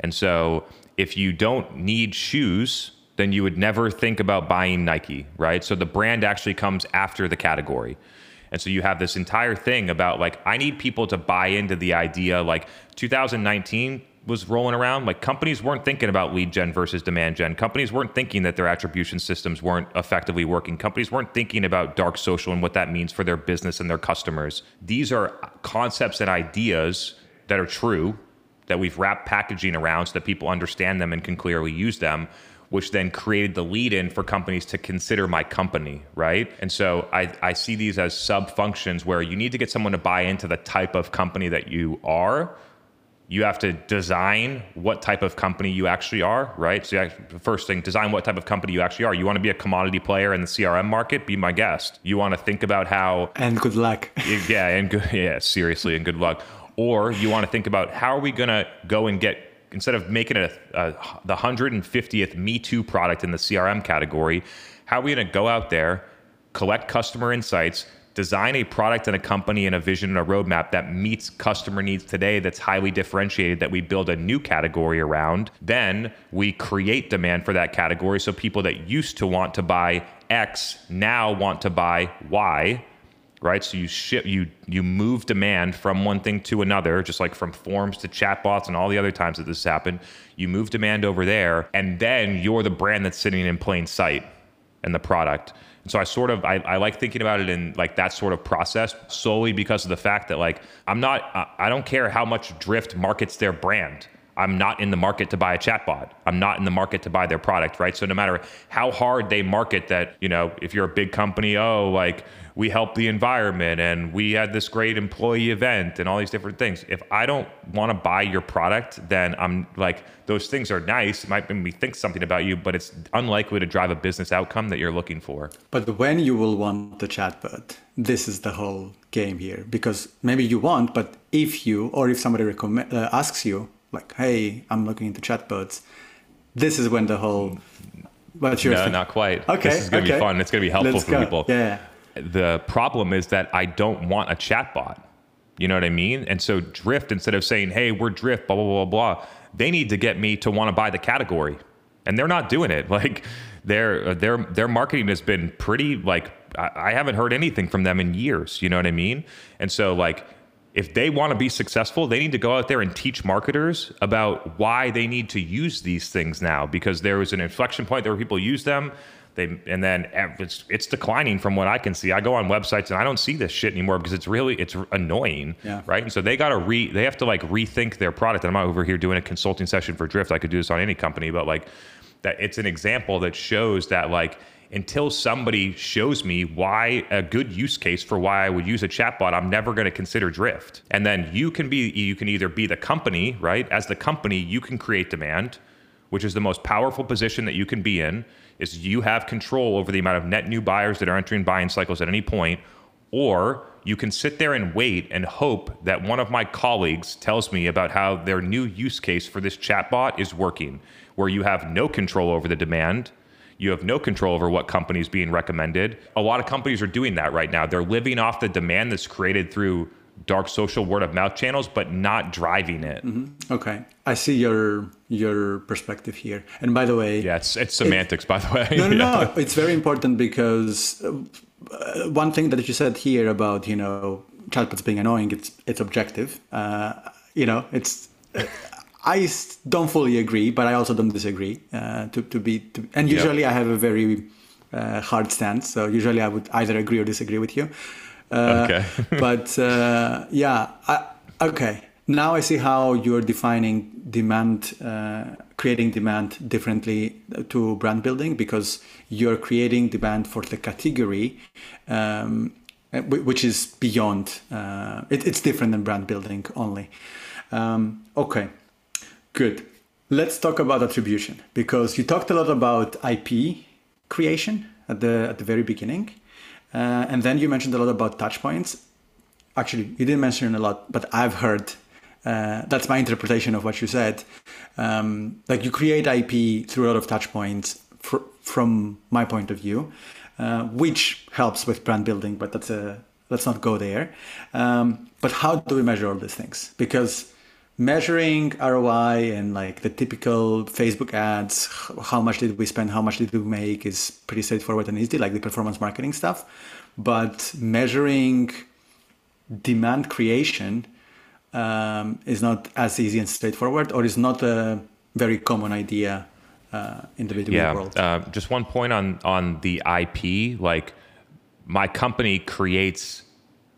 And so if you don't need shoes, then you would never think about buying Nike, right? So the brand actually comes after the category. And so you have this entire thing about like, I need people to buy into the idea like 2019 was rolling around. Like companies weren't thinking about lead gen versus demand gen. Companies weren't thinking that their attribution systems weren't effectively working. Companies weren't thinking about dark social and what that means for their business and their customers. These are concepts and ideas that are true that we've wrapped packaging around so that people understand them and can clearly use them which then created the lead in for companies to consider my company, right? And so I, I see these as sub functions where you need to get someone to buy into the type of company that you are. You have to design what type of company you actually are, right? So, the first thing, design what type of company you actually are. You want to be a commodity player in the CRM market? Be my guest. You want to think about how. And good luck. yeah, and good, yeah, seriously, and good luck. Or you want to think about how are we going to go and get instead of making it a, a, the 150th Me Too product in the CRM category, how are we going to go out there, collect customer insights, design a product and a company and a vision and a roadmap that meets customer needs today that's highly differentiated that we build a new category around then we create demand for that category so people that used to want to buy x now want to buy y right? So you ship you you move demand from one thing to another, just like from forms to chatbots and all the other times that this happened. You move demand over there, and then you're the brand that's sitting in plain sight and the product. So I sort of I, I like thinking about it in like that sort of process solely because of the fact that like I'm not I don't care how much Drift markets their brand. I'm not in the market to buy a chatbot. I'm not in the market to buy their product, right? So no matter how hard they market that, you know, if you're a big company, oh, like we help the environment and we had this great employee event and all these different things. If I don't want to buy your product, then I'm like, those things are nice. It might make me think something about you, but it's unlikely to drive a business outcome that you're looking for. But when you will want the chatbot, this is the whole game here because maybe you want, but if you or if somebody uh, asks you, like, hey, I'm looking into chatbots, this is when the whole. What's your no, not quite. Okay, this is going to okay. be fun. It's going to be helpful Let's for go. people. Yeah. The problem is that I don't want a chatbot. You know what I mean? And so Drift, instead of saying, hey, we're Drift, blah, blah, blah, blah, they need to get me to want to buy the category. And they're not doing it. Like their their their marketing has been pretty like I, I haven't heard anything from them in years. You know what I mean? And so like if they want to be successful, they need to go out there and teach marketers about why they need to use these things now because there was an inflection point There where people use them they and then it's it's declining from what I can see. I go on websites and I don't see this shit anymore because it's really it's annoying, yeah. right? And so they got to re they have to like rethink their product. And I'm not over here doing a consulting session for Drift. I could do this on any company, but like that it's an example that shows that like until somebody shows me why a good use case for why I would use a chatbot, I'm never going to consider Drift. And then you can be you can either be the company, right? As the company, you can create demand, which is the most powerful position that you can be in is you have control over the amount of net new buyers that are entering buying cycles at any point, or you can sit there and wait and hope that one of my colleagues tells me about how their new use case for this chatbot is working, where you have no control over the demand. You have no control over what companies being recommended. A lot of companies are doing that right now. They're living off the demand that's created through dark social word of mouth channels, but not driving it. Mm-hmm. Okay, I see your your perspective here. And by the way, yeah, it's it's semantics. It, by the way, no, no, yeah. no, it's very important because. Uh, one thing that you said here about you know chatbots being annoying, it's it's objective. Uh, you know, it's. I don't fully agree, but I also don't disagree. Uh, to to be to, and usually yep. I have a very uh, hard stance. So usually I would either agree or disagree with you. Uh, okay. but uh, yeah, I, okay. Now I see how you're defining demand, uh, creating demand differently to brand building because you're creating demand for the category, um, which is beyond. Uh, it, it's different than brand building only. Um, okay, good. Let's talk about attribution because you talked a lot about IP creation at the at the very beginning, uh, and then you mentioned a lot about touch points. Actually, you didn't mention a lot, but I've heard. Uh, that's my interpretation of what you said. Um, like you create IP through a lot of touch points fr- from my point of view, uh, which helps with brand building. But that's a let's not go there. Um, but how do we measure all these things? Because measuring ROI and like the typical Facebook ads, how much did we spend, how much did we make is pretty straightforward and easy, like the performance marketing stuff. But measuring demand creation um, is not as easy and straightforward, or is not a very common idea uh, in the B2B yeah, world. Uh, just one point on on the IP, like my company creates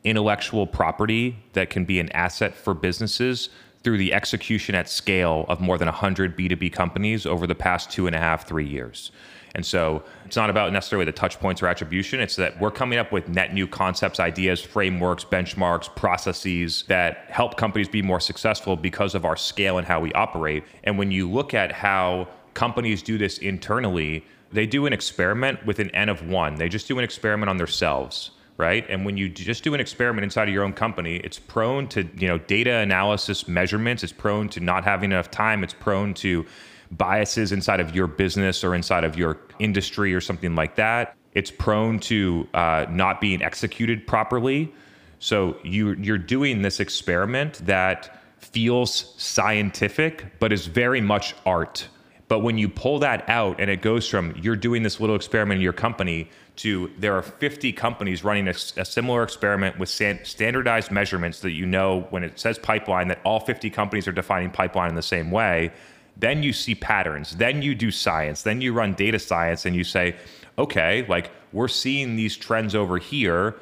intellectual property that can be an asset for businesses through the execution at scale of more than 100 B2B companies over the past two and a half, three years. And so it's not about necessarily the touch points or attribution. It's that we're coming up with net new concepts, ideas, frameworks, benchmarks, processes that help companies be more successful because of our scale and how we operate. And when you look at how companies do this internally, they do an experiment with an N of one. They just do an experiment on themselves right? And when you just do an experiment inside of your own company, it's prone to, you know, data analysis measurements, it's prone to not having enough time, it's prone to biases inside of your business or inside of your industry or something like that. It's prone to uh, not being executed properly. So you you're doing this experiment that feels scientific but is very much art. But when you pull that out and it goes from you're doing this little experiment in your company to there are 50 companies running a, a similar experiment with san- standardized measurements that you know when it says pipeline that all 50 companies are defining pipeline in the same way then you see patterns. Then you do science. Then you run data science and you say okay like we're seeing these trends over here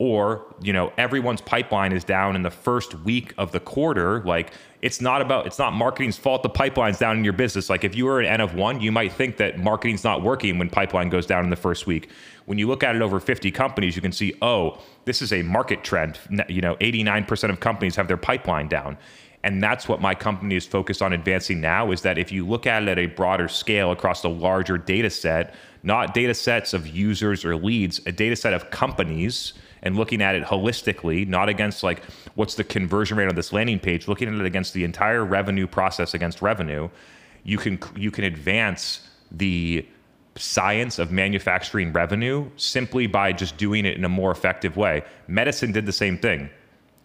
or you know everyone's pipeline is down in the first week of the quarter like it's not about it's not marketing's fault the pipeline's down in your business. Like if you were an n of one you might think that marketing's not working when pipeline goes down in the first week. When you look at it over 50 companies you can see oh this is a market trend. You know 89% of companies have their pipeline down. And that's what my company is focused on advancing now is that if you look at it at a broader scale across a larger data set not data sets of users or leads a data set of companies and looking at it holistically, not against like what's the conversion rate on this landing page, looking at it against the entire revenue process against revenue, you can you can advance the science of manufacturing revenue simply by just doing it in a more effective way. Medicine did the same thing.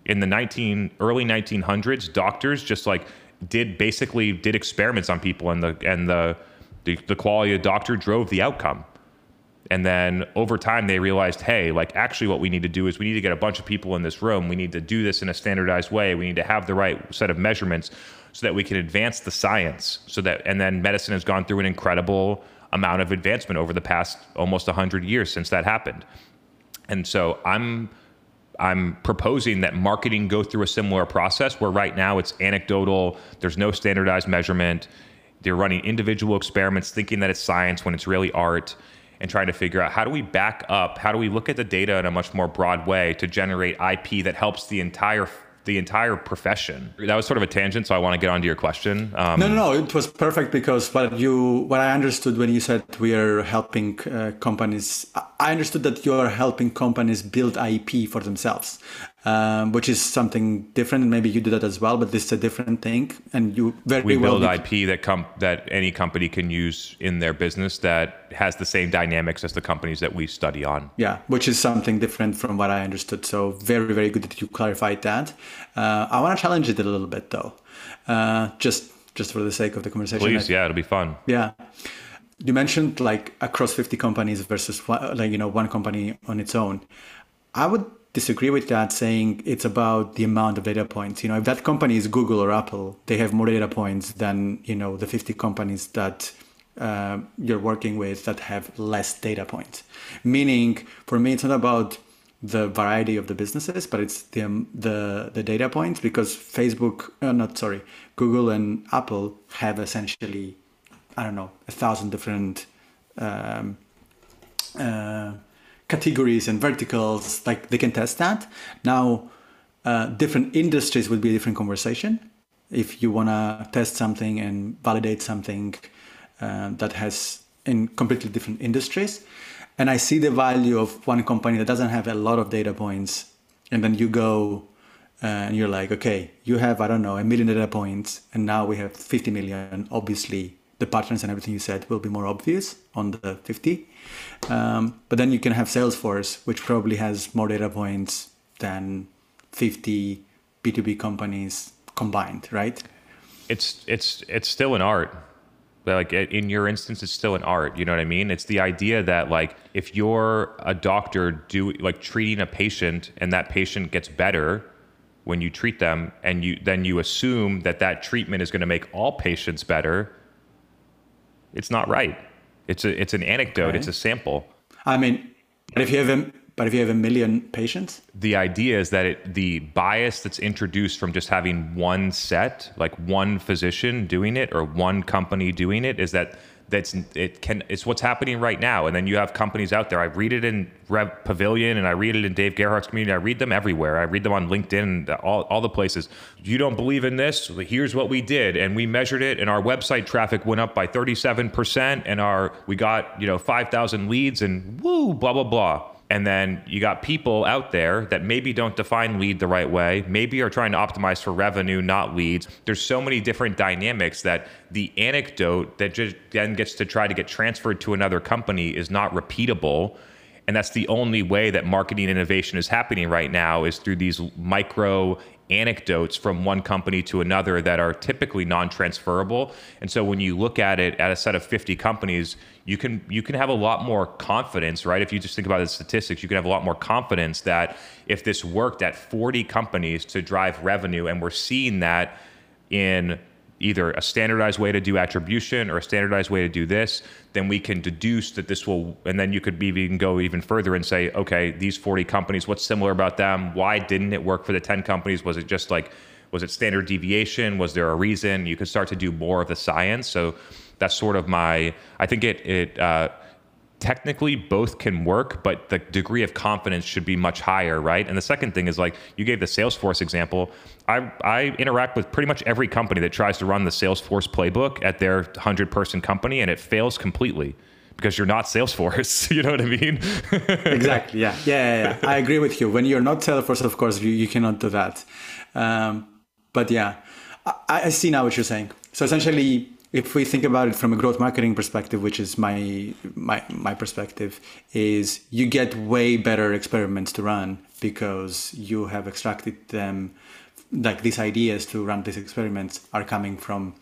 In the 19 early 1900s, doctors just like did basically did experiments on people and the and the the, the quality of doctor drove the outcome and then over time, they realized, hey, like actually, what we need to do is we need to get a bunch of people in this room. We need to do this in a standardized way. We need to have the right set of measurements so that we can advance the science. So that, and then medicine has gone through an incredible amount of advancement over the past almost 100 years since that happened. And so I'm, I'm proposing that marketing go through a similar process where right now it's anecdotal, there's no standardized measurement. They're running individual experiments thinking that it's science when it's really art and trying to figure out how do we back up, how do we look at the data in a much more broad way to generate IP that helps the entire the entire profession. That was sort of a tangent, so I want to get onto your question. Um, no, no, no, it was perfect because what you what I understood when you said we are helping uh, companies, I understood that you are helping companies build IP for themselves um, which is something different. And maybe you do that as well, but this is a different thing. And you very we well build IP that com- that any company can use in their business that has the same dynamics as the companies that we study on. Yeah, which is something different from what I understood. So very very good that you clarified that. Uh, I want to challenge it a little bit though, uh, just just for the sake of the conversation. Please, yeah, it'll be fun. Yeah. you mentioned like across 50 companies versus like you know one company on its own. I would disagree with that saying it's about the amount of data points. You know if that company is google or apple they have more data points than you know the 50 companies that uh, you're working with that have less data points. Meaning for me it's not about the variety of the businesses but it's the um, the, the data points because facebook uh, not sorry google and apple have essentially i don't know a thousand different um, uh, categories and verticals, like they can test that. Now, uh, different industries would be a different conversation. If you want to test something and validate something uh, that has in completely different industries, and I see the value of one company that doesn't have a lot of data points, and then you go uh, and you're like, okay, you have I don't know a million data points, and now we have 50 million. Obviously, the patterns and everything you said will be more obvious on the 50 um, but then you can have Salesforce, which probably has more data points than 50 B2B companies combined, right? It's it's it's still an art. Like in your instance, it's still an art. You know what I mean? It's the idea that like if you're a doctor do like treating a patient and that patient gets better when you treat them, and you then you assume that that treatment is going to make all patients better. It's not right. It's a it's an anecdote. It's a sample. I mean, but if you have a but if you have a million patients, the idea is that it, the bias that's introduced from just having one set, like one physician doing it or one company doing it, is that that's it can it's what's happening right now. And then you have companies out there. I read it in Rev pavilion and i read it in dave gerhardt's community. I read them everywhere. I read them on linkedin all, all the places. You don't believe in this? Here's what we did. And we measured it and our website traffic went up by 37% and our we got you know 5000 leads and woo blah blah blah and then you got people out there that maybe don't define lead the right way, maybe are trying to optimize for revenue, not leads. There's so many different dynamics that the anecdote that just then gets to try to get transferred to another company is not repeatable. And that's the only way that marketing innovation is happening right now is through these micro anecdotes from one company to another that are typically non-transferable. And so when you look at it at a set of 50 companies, you can you can have a lot more confidence, right? If you just think about the statistics, you can have a lot more confidence that if this worked at 40 companies to drive revenue and we're seeing that in either a standardized way to do attribution or a standardized way to do this, then we can deduce that this will, and then you could even go even further and say, okay, these 40 companies, what's similar about them? Why didn't it work for the 10 companies? Was it just like, was it standard deviation? Was there a reason? You could start to do more of the science. So that's sort of my, I think it, it, uh, technically both can work, but the degree of confidence should be much higher, right? And the second thing is like you gave the Salesforce example. I, I interact with pretty much every company that tries to run the Salesforce playbook at their 100 person company and it fails completely because you're not Salesforce. you know what I mean? exactly. Yeah. yeah. yeah. Yeah. I agree with you. When you're not Salesforce, of course, you, you cannot do that. Um, but yeah, I, I see now what you're saying. So essentially, if we think about it from a growth marketing perspective, which is my my my perspective, is you get way better experiments to run because you have extracted them like these ideas to run these experiments are coming from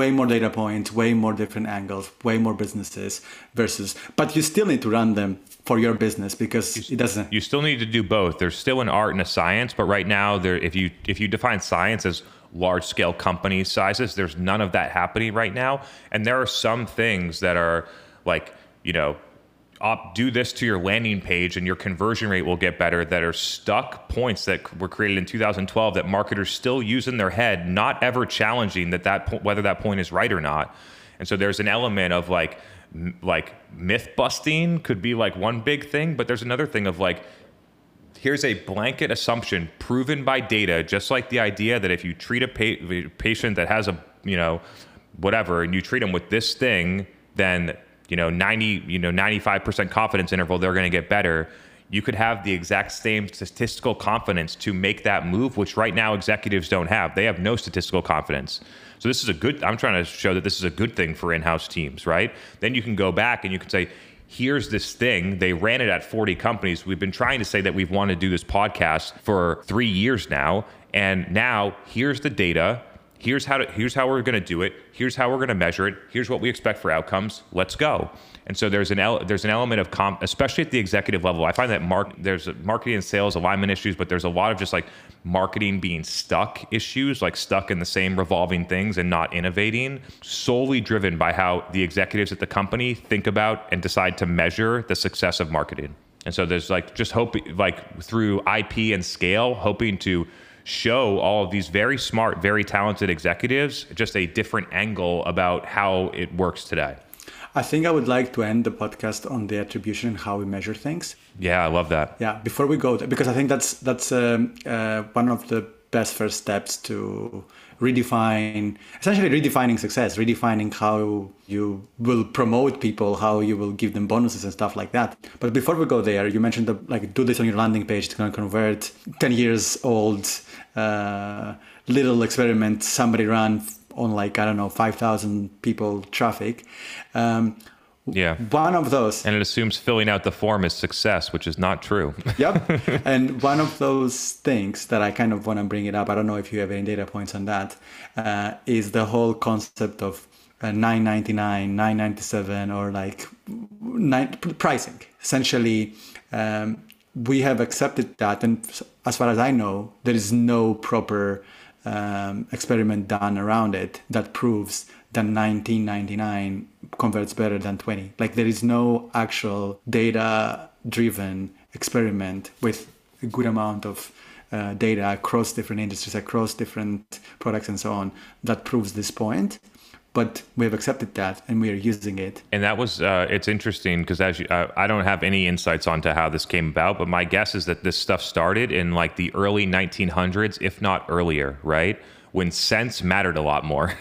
way more data points, way more different angles, way more businesses versus but you still need to run them for your business because you, it doesn't You still need to do both. There's still an art and a science, but right now there if you if you define science as large scale company sizes. There's none of that happening right now. And there are some things that are like, you know, op, do this to your landing page and your conversion rate will get better that are stuck points that were created in 2012 that marketers still use in their head, not ever challenging that that whether that point is right or not. And so there's an element of like like myth busting could be like one big thing, but there's another thing of like here's a blanket assumption proven by data, just like the idea that if you treat a pa- patient that has a, you know, whatever, and you treat them with this thing, then, you know, 90, you know, 95% confidence interval, they're going to get better. You could have the exact same statistical confidence to make that move, which right now executives don't have. They have no statistical confidence. So this is a good, I'm trying to show that this is a good thing for in-house teams, right? Then you can go back and you can say, here's this thing. They ran it at 40 companies. We've been trying to say that we've wanted to do this podcast for three years now. And now here's the data. Here's how to, here's how we're going to do it. Here's how we're going to measure it. Here's what we expect for outcomes. Let's go. And so there's an there's an element of comp, especially at the executive level. I find that mark there's marketing and sales alignment issues, but there's a lot of just like marketing being stuck issues, like stuck in the same revolving things and not innovating, solely driven by how the executives at the company think about and decide to measure the success of marketing. And so there's like just hope like through IP and scale, hoping to show all of these very smart, very talented executives just a different angle about how it works today. I think I would like to end the podcast on the attribution and how we measure things. Yeah, I love that. Yeah, before we go, because I think that's that's um, uh, one of the best first steps to redefine, essentially redefining success, redefining how you will promote people, how you will give them bonuses and stuff like that. But before we go there, you mentioned the like do this on your landing page. It's to convert ten years old uh, little experiment somebody ran on like I don't know five thousand people traffic. Um, yeah. One of those. And it assumes filling out the form is success, which is not true. yep. And one of those things that I kind of want to bring it up, I don't know if you have any data points on that, uh, is the whole concept of uh, 999, 997, or like nine, pricing. Essentially, um, we have accepted that. And as far as I know, there is no proper um, experiment done around it that proves that 1999 converts better than 20. Like there is no actual data driven experiment with a good amount of uh, data across different industries, across different products, and so on that proves this point but we have accepted that and we are using it. And that was uh, it's interesting because as you, uh, I don't have any insights onto how this came about, but my guess is that this stuff started in like the early 1900s, if not earlier, right? When cents mattered a lot more.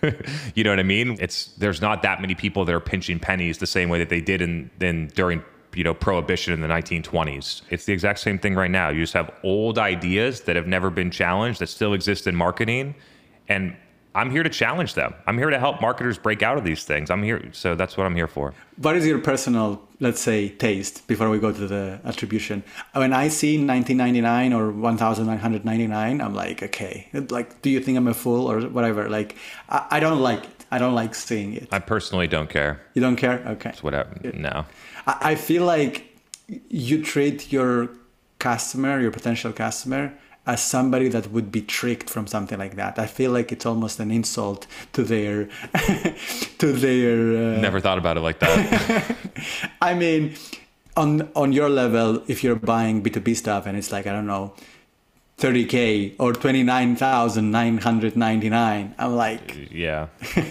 you know what I mean? It's there's not that many people that are pinching pennies the same way that they did in, in during you know prohibition in the 1920s it's the exact same thing right now you just have old ideas that have never been challenged that still exist in marketing and I'm here to challenge them. I'm here to help marketers break out of these things. I'm here, so that's what I'm here for. What is your personal, let's say, taste before we go to the attribution? When I see 1999 or 1999, I'm like, okay, like, do you think I'm a fool or whatever? Like, I, I don't like it. I don't like seeing it. I personally don't care. You don't care? Okay. It's whatever. No. I, I feel like you treat your customer, your potential customer, as somebody that would be tricked from something like that. I feel like it's almost an insult to their to their. Uh... Never thought about it like that. I mean, on on your level, if you're buying B two B stuff and it's like I don't know. 30k or 29,999 I'm like yeah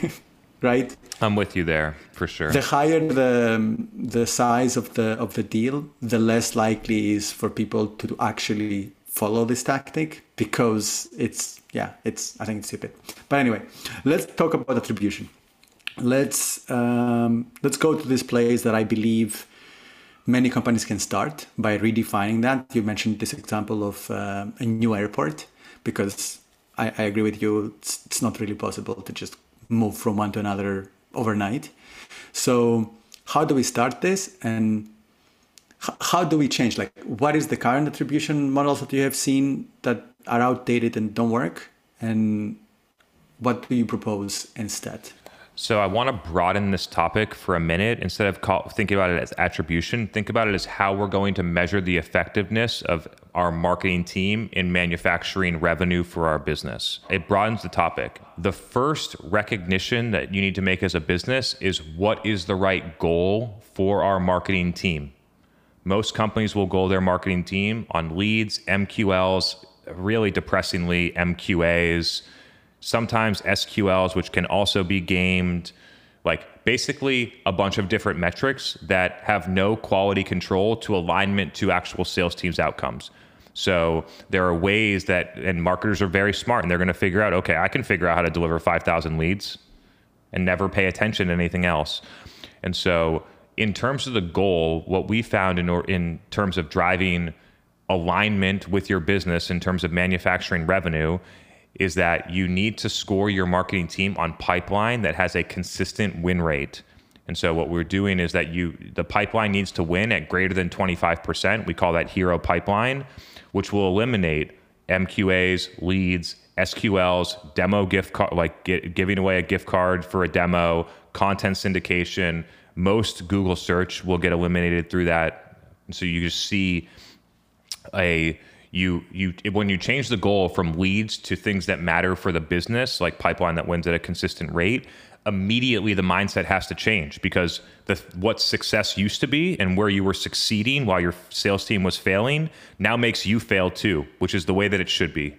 right I'm with you there for sure the higher the the size of the of the deal the less likely is for people to actually follow this tactic because it's yeah it's i think it's stupid. But anyway let's talk about attribution. Let's um, let's go to this place that i believe many companies can start by redefining that. You mentioned this example of uh, a new airport because I, I agree with you. It's, it's not really possible to just move from one to another overnight. So how do we start this? And how do we change? Like, what is the current attribution models that you have seen that are outdated and don't work? And what do you propose instead? So I want to broaden this topic for a minute. Instead of call, thinking about it as attribution, think about it as how we're going to measure the effectiveness of our marketing team in manufacturing revenue for our business. It broadens the topic. The first recognition that you need to make as a business is what is the right goal for our marketing team most companies will goal their marketing team on leads, MQLs, really depressingly MQAs, sometimes SQLs, which can also be gamed. Like basically a bunch of different metrics that have no quality control to alignment to actual sales teams' outcomes. So there are ways that, and marketers are very smart and they're going to figure out, okay, I can figure out how to deliver 5,000 leads and never pay attention to anything else. And so in terms of the goal, what we found in, or, in terms of driving alignment with your business in terms of manufacturing revenue is that you need to score your marketing team on pipeline that has a consistent win rate. And so what we're doing is that you the pipeline needs to win at greater than 25%. We call that hero pipeline, which will eliminate MQAs, leads, SQLs, demo gift card, like get, giving away a gift card for a demo, content syndication. Most Google search will get eliminated through that. So you just see a you you when you change the goal from leads to things that matter for the business, like pipeline that wins at a consistent rate, immediately the mindset has to change because the what success used to be and where you were succeeding while your sales team was failing now makes you fail too, which is the way that it should be.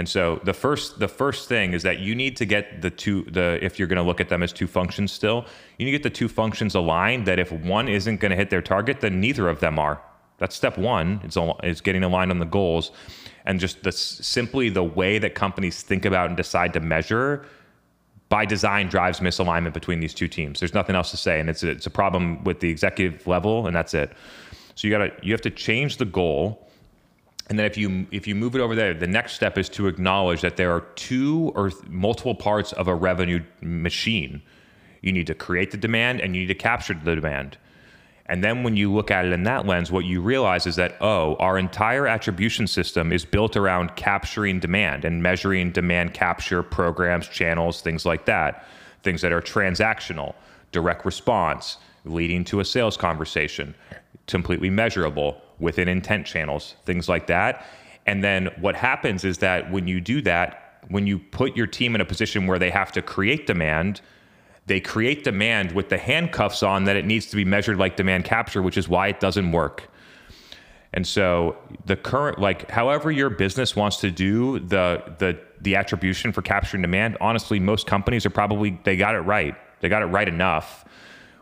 And so the first the first thing is that you need to get the two the if you're going to look at them as two functions still, you need to get the two functions aligned that if one isn't going to hit their target, then neither of them are. That's step one. It's is getting aligned on the goals, and just the simply the way that companies think about and decide to measure by design drives misalignment between these two teams. There's nothing else to say, and it's a, it's a problem with the executive level, and that's it. So you gotta you have to change the goal, and then if you if you move it over there, the next step is to acknowledge that there are two or multiple parts of a revenue machine. You need to create the demand, and you need to capture the demand. And then when you look at it in that lens, what you realize is that, oh, our entire attribution system is built around capturing demand and measuring demand capture programs, channels, things like that. Things that are transactional, direct response, leading to a sales conversation, completely measurable within intent channels, things like that. And then what happens is that when you do that, when you put your team in a position where they have to create demand, they create demand with the handcuffs on that it needs to be measured like demand capture, which is why it doesn't work. And so the current like however your business wants to do the the the attribution for capturing demand, honestly, most companies are probably they got it right. They got it right enough,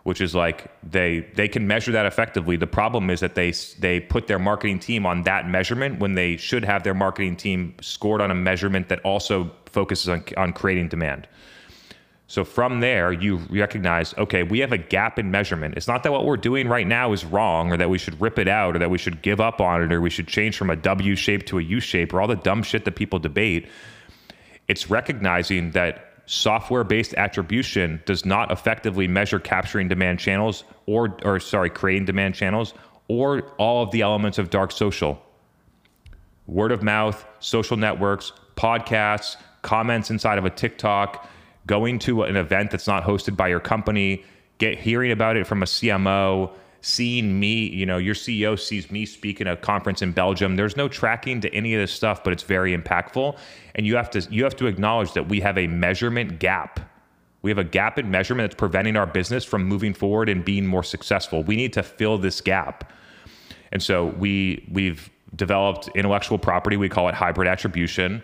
which is like they they can measure that effectively. The problem is that they they put their marketing team on that measurement when they should have their marketing team scored on a measurement that also focuses on on creating demand. So from there, you recognize, okay, we have a gap in measurement. It's not that what we're doing right now is wrong or that we should rip it out or that we should give up on it or we should change from a W shape to a U shape or all the dumb shit that people debate. It's recognizing that software based attribution does not effectively measure capturing demand channels or, or sorry, creating demand channels or all of the elements of dark social. Word of mouth, social networks, podcasts, comments inside of a TikTok going to an event that's not hosted by your company, get hearing about it from a CMO, seeing me, you know, your CEO sees me speak in a conference in Belgium. There's no tracking to any of this stuff, but it's very impactful. And you have to you have to acknowledge that we have a measurement gap. We have a gap in measurement that's preventing our business from moving forward and being more successful. We need to fill this gap. And so we we've developed intellectual property, we call it hybrid attribution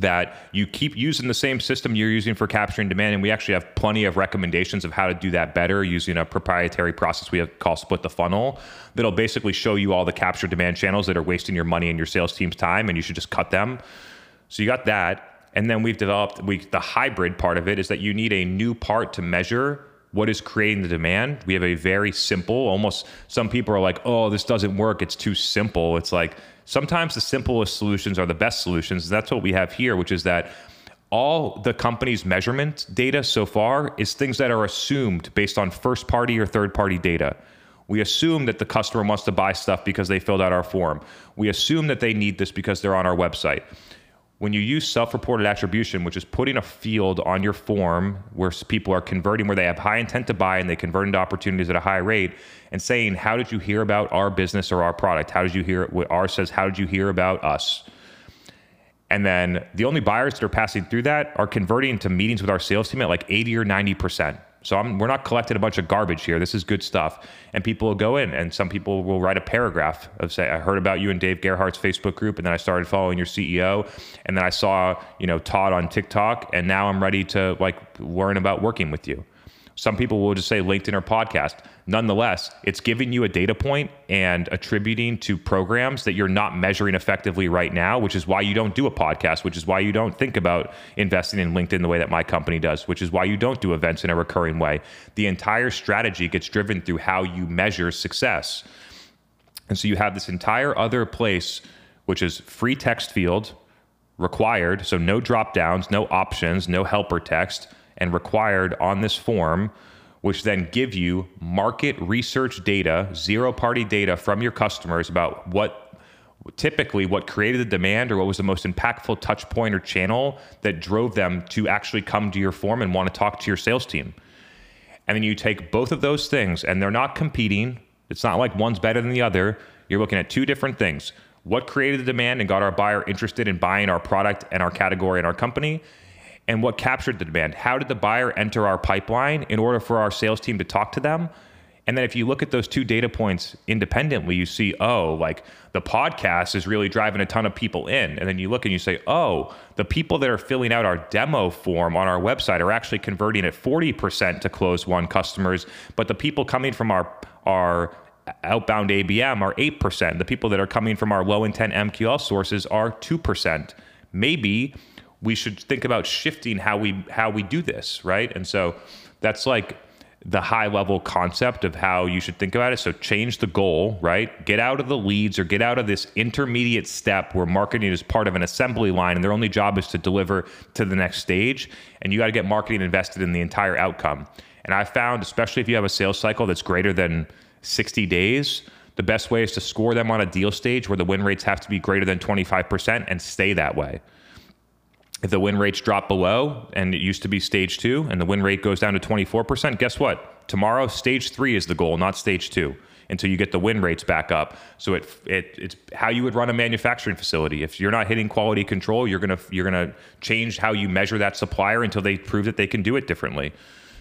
that you keep using the same system you're using for capturing demand. And we actually have plenty of recommendations of how to do that better using a proprietary process we have called Split the Funnel that'll basically show you all the capture demand channels that are wasting your money and your sales team's time, and you should just cut them. So you got that. And then we've developed we the hybrid part of it is that you need a new part to measure what is creating the demand. We have a very simple, almost some people are like, oh, this doesn't work. It's too simple. It's like sometimes the simplest solutions are the best solutions. That's what we have here, which is that all the company's measurement data so far is things that are assumed based on first party or third party data. We assume that the customer wants to buy stuff because they filled out our form. We assume that they need this because they're on our website when you use self-reported attribution, which is putting a field on your form where people are converting, where they have high intent to buy and they convert into opportunities at a high rate, and saying, "How did you hear about our business or our product? How did you hear?" What ours says, "How did you hear about us?" And then the only buyers that are passing through that are converting to meetings with our sales team at like 80 or 90 percent. So I'm, we're not collecting a bunch of garbage here. This is good stuff. And people will go in, and some people will write a paragraph of say, "I heard about you and Dave Gerhardt's Facebook group, and then I started following your CEO, and then I saw you know Todd on TikTok, and now I'm ready to like learn about working with you." Some people will just say LinkedIn or podcast. Nonetheless, it's giving you a data point and attributing to programs that you're not measuring effectively right now, which is why you don't do a podcast, which is why you don't think about investing in LinkedIn the way that my company does, which is why you don't do events in a recurring way. The entire strategy gets driven through how you measure success. And so you have this entire other place, which is free text field required. So no drop downs, no options, no helper text and required on this form, which then give you market research data, zero party data from your customers about what typically what created the demand or what was the most impactful touch point or channel that drove them to actually come to your form and want to talk to your sales team. And then you take both of those things and they're not competing. It's not like one's better than the other. You're looking at two different things. What created the demand and got our buyer interested in buying our product and our category and our company? And what captured the demand? How did the buyer enter our pipeline in order for our sales team to talk to them? And then if you look at those two data points independently, you see, oh, like the podcast is really driving a ton of people in. And then you look and you say, oh, the people that are filling out our demo form on our website are actually converting at 40% to close one customers, but the people coming from our our outbound ABM are 8%. The people that are coming from our low intent MQL sources are 2%. Maybe we should think about shifting how we how we do this, right? And so that's like the high level concept of how you should think about it. So change the goal, right? Get out of the leads or get out of this intermediate step where marketing is part of an assembly line and their only job is to deliver to the next stage. And you got to get marketing invested in the entire outcome. And I found, especially if you have a sales cycle that's greater than 60 days, the best way is to score them on a deal stage where the win rates have to be greater than 25% and stay that way if the win rates drop below and it used to be stage two and the win rate goes down to 24%, guess what? Tomorrow, stage three is the goal, not stage two until you get the win rates back up. So it, it it's how you would run a manufacturing facility. If you're not hitting quality control, you're gonna you're gonna change how you measure that supplier until they prove that they can do it differently.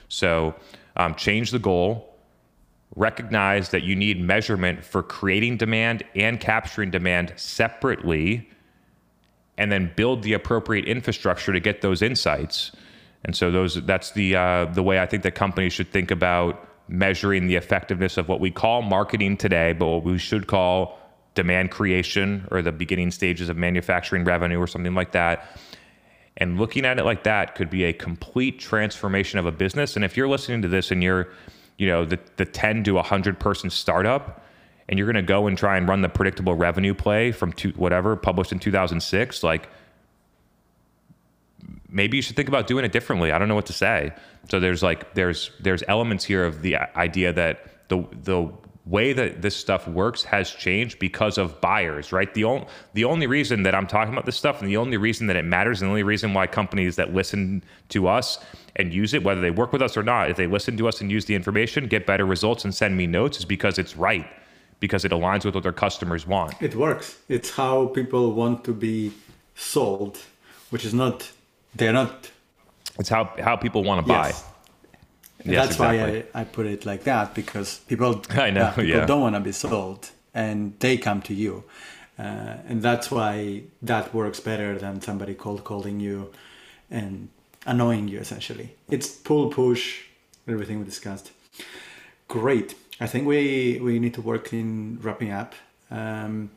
So um, change the goal. Recognize that you need measurement for creating demand and capturing demand separately and then build the appropriate infrastructure to get those insights. And so those that's the uh, the way I think that companies should think about measuring the effectiveness of what we call marketing today, but what we should call demand creation or the beginning stages of manufacturing revenue or something like that. And looking at it like that could be a complete transformation of a business. And if you're listening to this and you're, you know, the, the 10 to 100 person startup, and you're going to go and try and run the predictable revenue play from two, whatever published in 2006, like maybe you should think about doing it differently. I don't know what to say. So there's like there's there's elements here of the idea that the the way that this stuff works has changed because of buyers, right? The only the only reason that I'm talking about this stuff and the only reason that it matters and the only reason why companies that listen to us and use it, whether they work with us or not, if they listen to us and use the information, get better results and send me notes is because it's right because it aligns with what their customers want. It works. It's how people want to be sold, which is not they're not. It's how how people want to buy. Yes. yes that's exactly. why I, I put it like that because people I know people yeah. don't want to be sold and they come to you, uh, and that's why that works better than somebody cold calling you and annoying you essentially. It's pull push everything we discussed. Great. I think we we need to work in wrapping up. Um,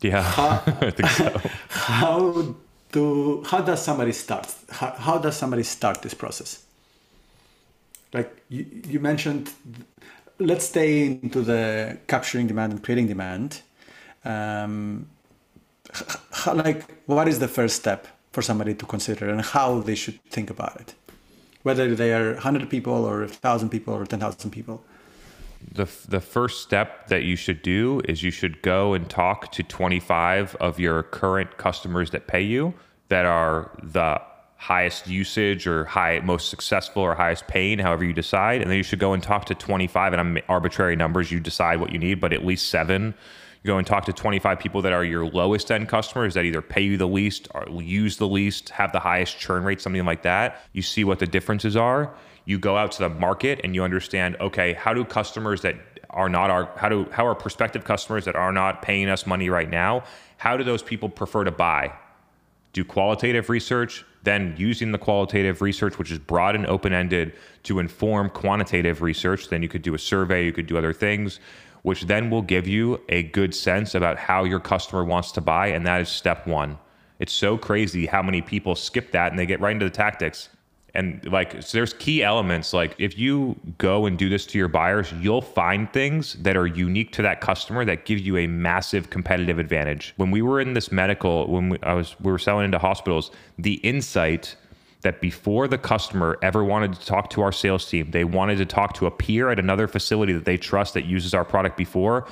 yeah, how, I think so. How do how does somebody start? How, how does somebody start this process? Like you, you mentioned, let's stay into the capturing demand and creating demand. Um, how, like, what is the first step for somebody to consider, and how they should think about it? Whether they are hundred people or thousand people or ten thousand people the the first step that you should do is you should go and talk to 25 of your current customers that pay you that are the highest usage or high most successful or highest paying however you decide. And then you should go and talk to 25 and I'm arbitrary numbers you decide what you need but at least 7 you go and talk to 25 people that are your lowest end customers that either pay you the least or use the least have the highest churn rate something like that. You see what the differences are you go out to the market and you understand okay how do customers that are not our how do how are prospective customers that are not paying us money right now how do those people prefer to buy? Do qualitative research then using the qualitative research which is broad and open-ended to inform quantitative research. Then you could do a survey you could do other things which then will give you a good sense about how your customer wants to buy and that is step 1 it's so crazy how many people skip that and they get right into the tactics and like so there's key elements like if you go and do this to your buyers you'll find things that are unique to that customer that give you a massive competitive advantage when we were in this medical when we, i was we were selling into hospitals the insight that before the customer ever wanted to talk to our sales team they wanted to talk to a peer at another facility that they trust that uses our product before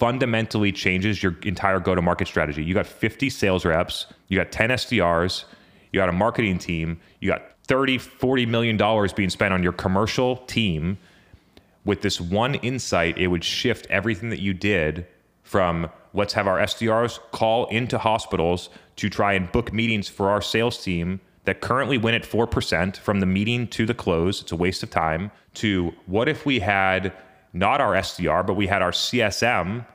fundamentally changes your entire go to market strategy. You got 50 sales reps, you got 10 SDRs, you got a marketing team, you got 30, 40 million dollars being spent on your commercial team. With this one insight, it would shift everything that you did from let's have our SDRs call into hospitals to try and book meetings for our sales team that currently win at 4% from the meeting to the close. It's a waste of time. To what if we had not our SDR, but we had our CSM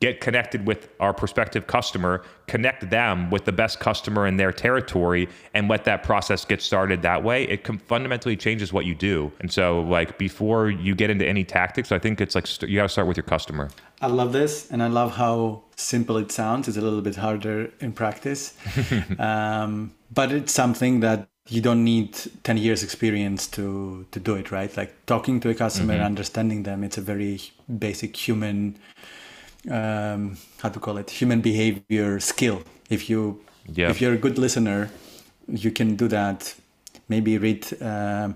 get connected with our prospective customer, connect them with the best customer in their territory, and let that process get started that way. It com- fundamentally changes what you do. And so, like, before you get into any tactics, I think it's like st- you got to start with your customer. I love this, and I love how simple it sounds. It's a little bit harder in practice, um, but it's something that you don't need 10 years experience to to do it right like talking to a customer mm-hmm. understanding them it's a very basic human um, how to call it human behavior skill if you yeah. if you're a good listener you can do that maybe read uh,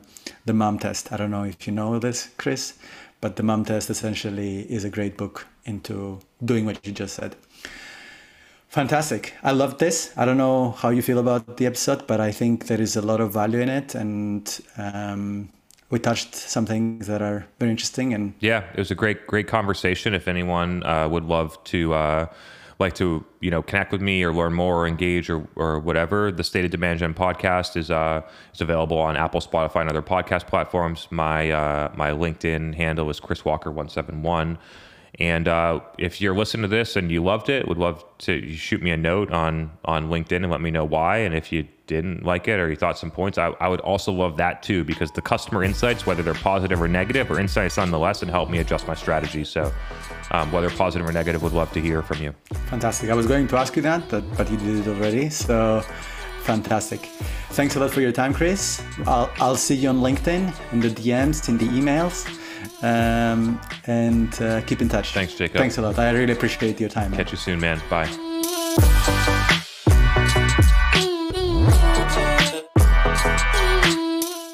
the mom test i don't know if you know this chris but the mom test essentially is a great book into doing what you just said Fantastic. I love this. I don't know how you feel about the episode, but I think there is a lot of value in it. And um, we touched some things that are very interesting. And yeah, it was a great, great conversation. If anyone uh, would love to, uh, like to, you know, connect with me or learn more or engage or, or whatever, the State of Demand Gen podcast is uh, is available on Apple, Spotify, and other podcast platforms. My uh, my LinkedIn handle is Chris Walker one seven one. And uh, if you're listening to this and you loved it, would love to shoot me a note on on LinkedIn and let me know why. And if you didn't like it or you thought some points, I, I would also love that too because the customer insights, whether they're positive or negative, or insights nonetheless, and help me adjust my strategy. So um, whether positive or negative, would love to hear from you. Fantastic. I was going to ask you that, but but you did it already. So fantastic. Thanks a lot for your time, Chris. I'll I'll see you on LinkedIn in the DMs, in the emails. Um, and uh, keep in touch. Thanks, Jacob. Thanks a lot. I really appreciate your time. Man. Catch you soon, man. Bye.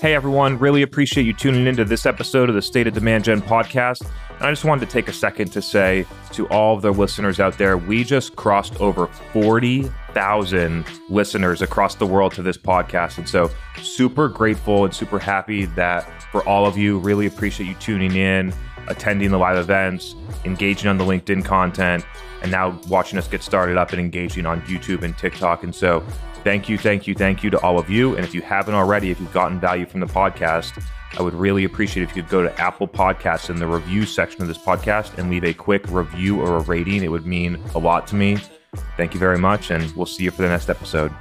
Hey everyone, really appreciate you tuning into this episode of the State of Demand Gen podcast. And I just wanted to take a second to say to all of the listeners out there, we just crossed over 40,000 listeners across the world to this podcast. And so, super grateful and super happy that for all of you, really appreciate you tuning in, attending the live events, engaging on the LinkedIn content, and now watching us get started up and engaging on YouTube and TikTok. And so, thank you, thank you, thank you to all of you. And if you haven't already, if you've gotten value from the podcast, I would really appreciate if you could go to Apple Podcasts in the review section of this podcast and leave a quick review or a rating. It would mean a lot to me. Thank you very much, and we'll see you for the next episode.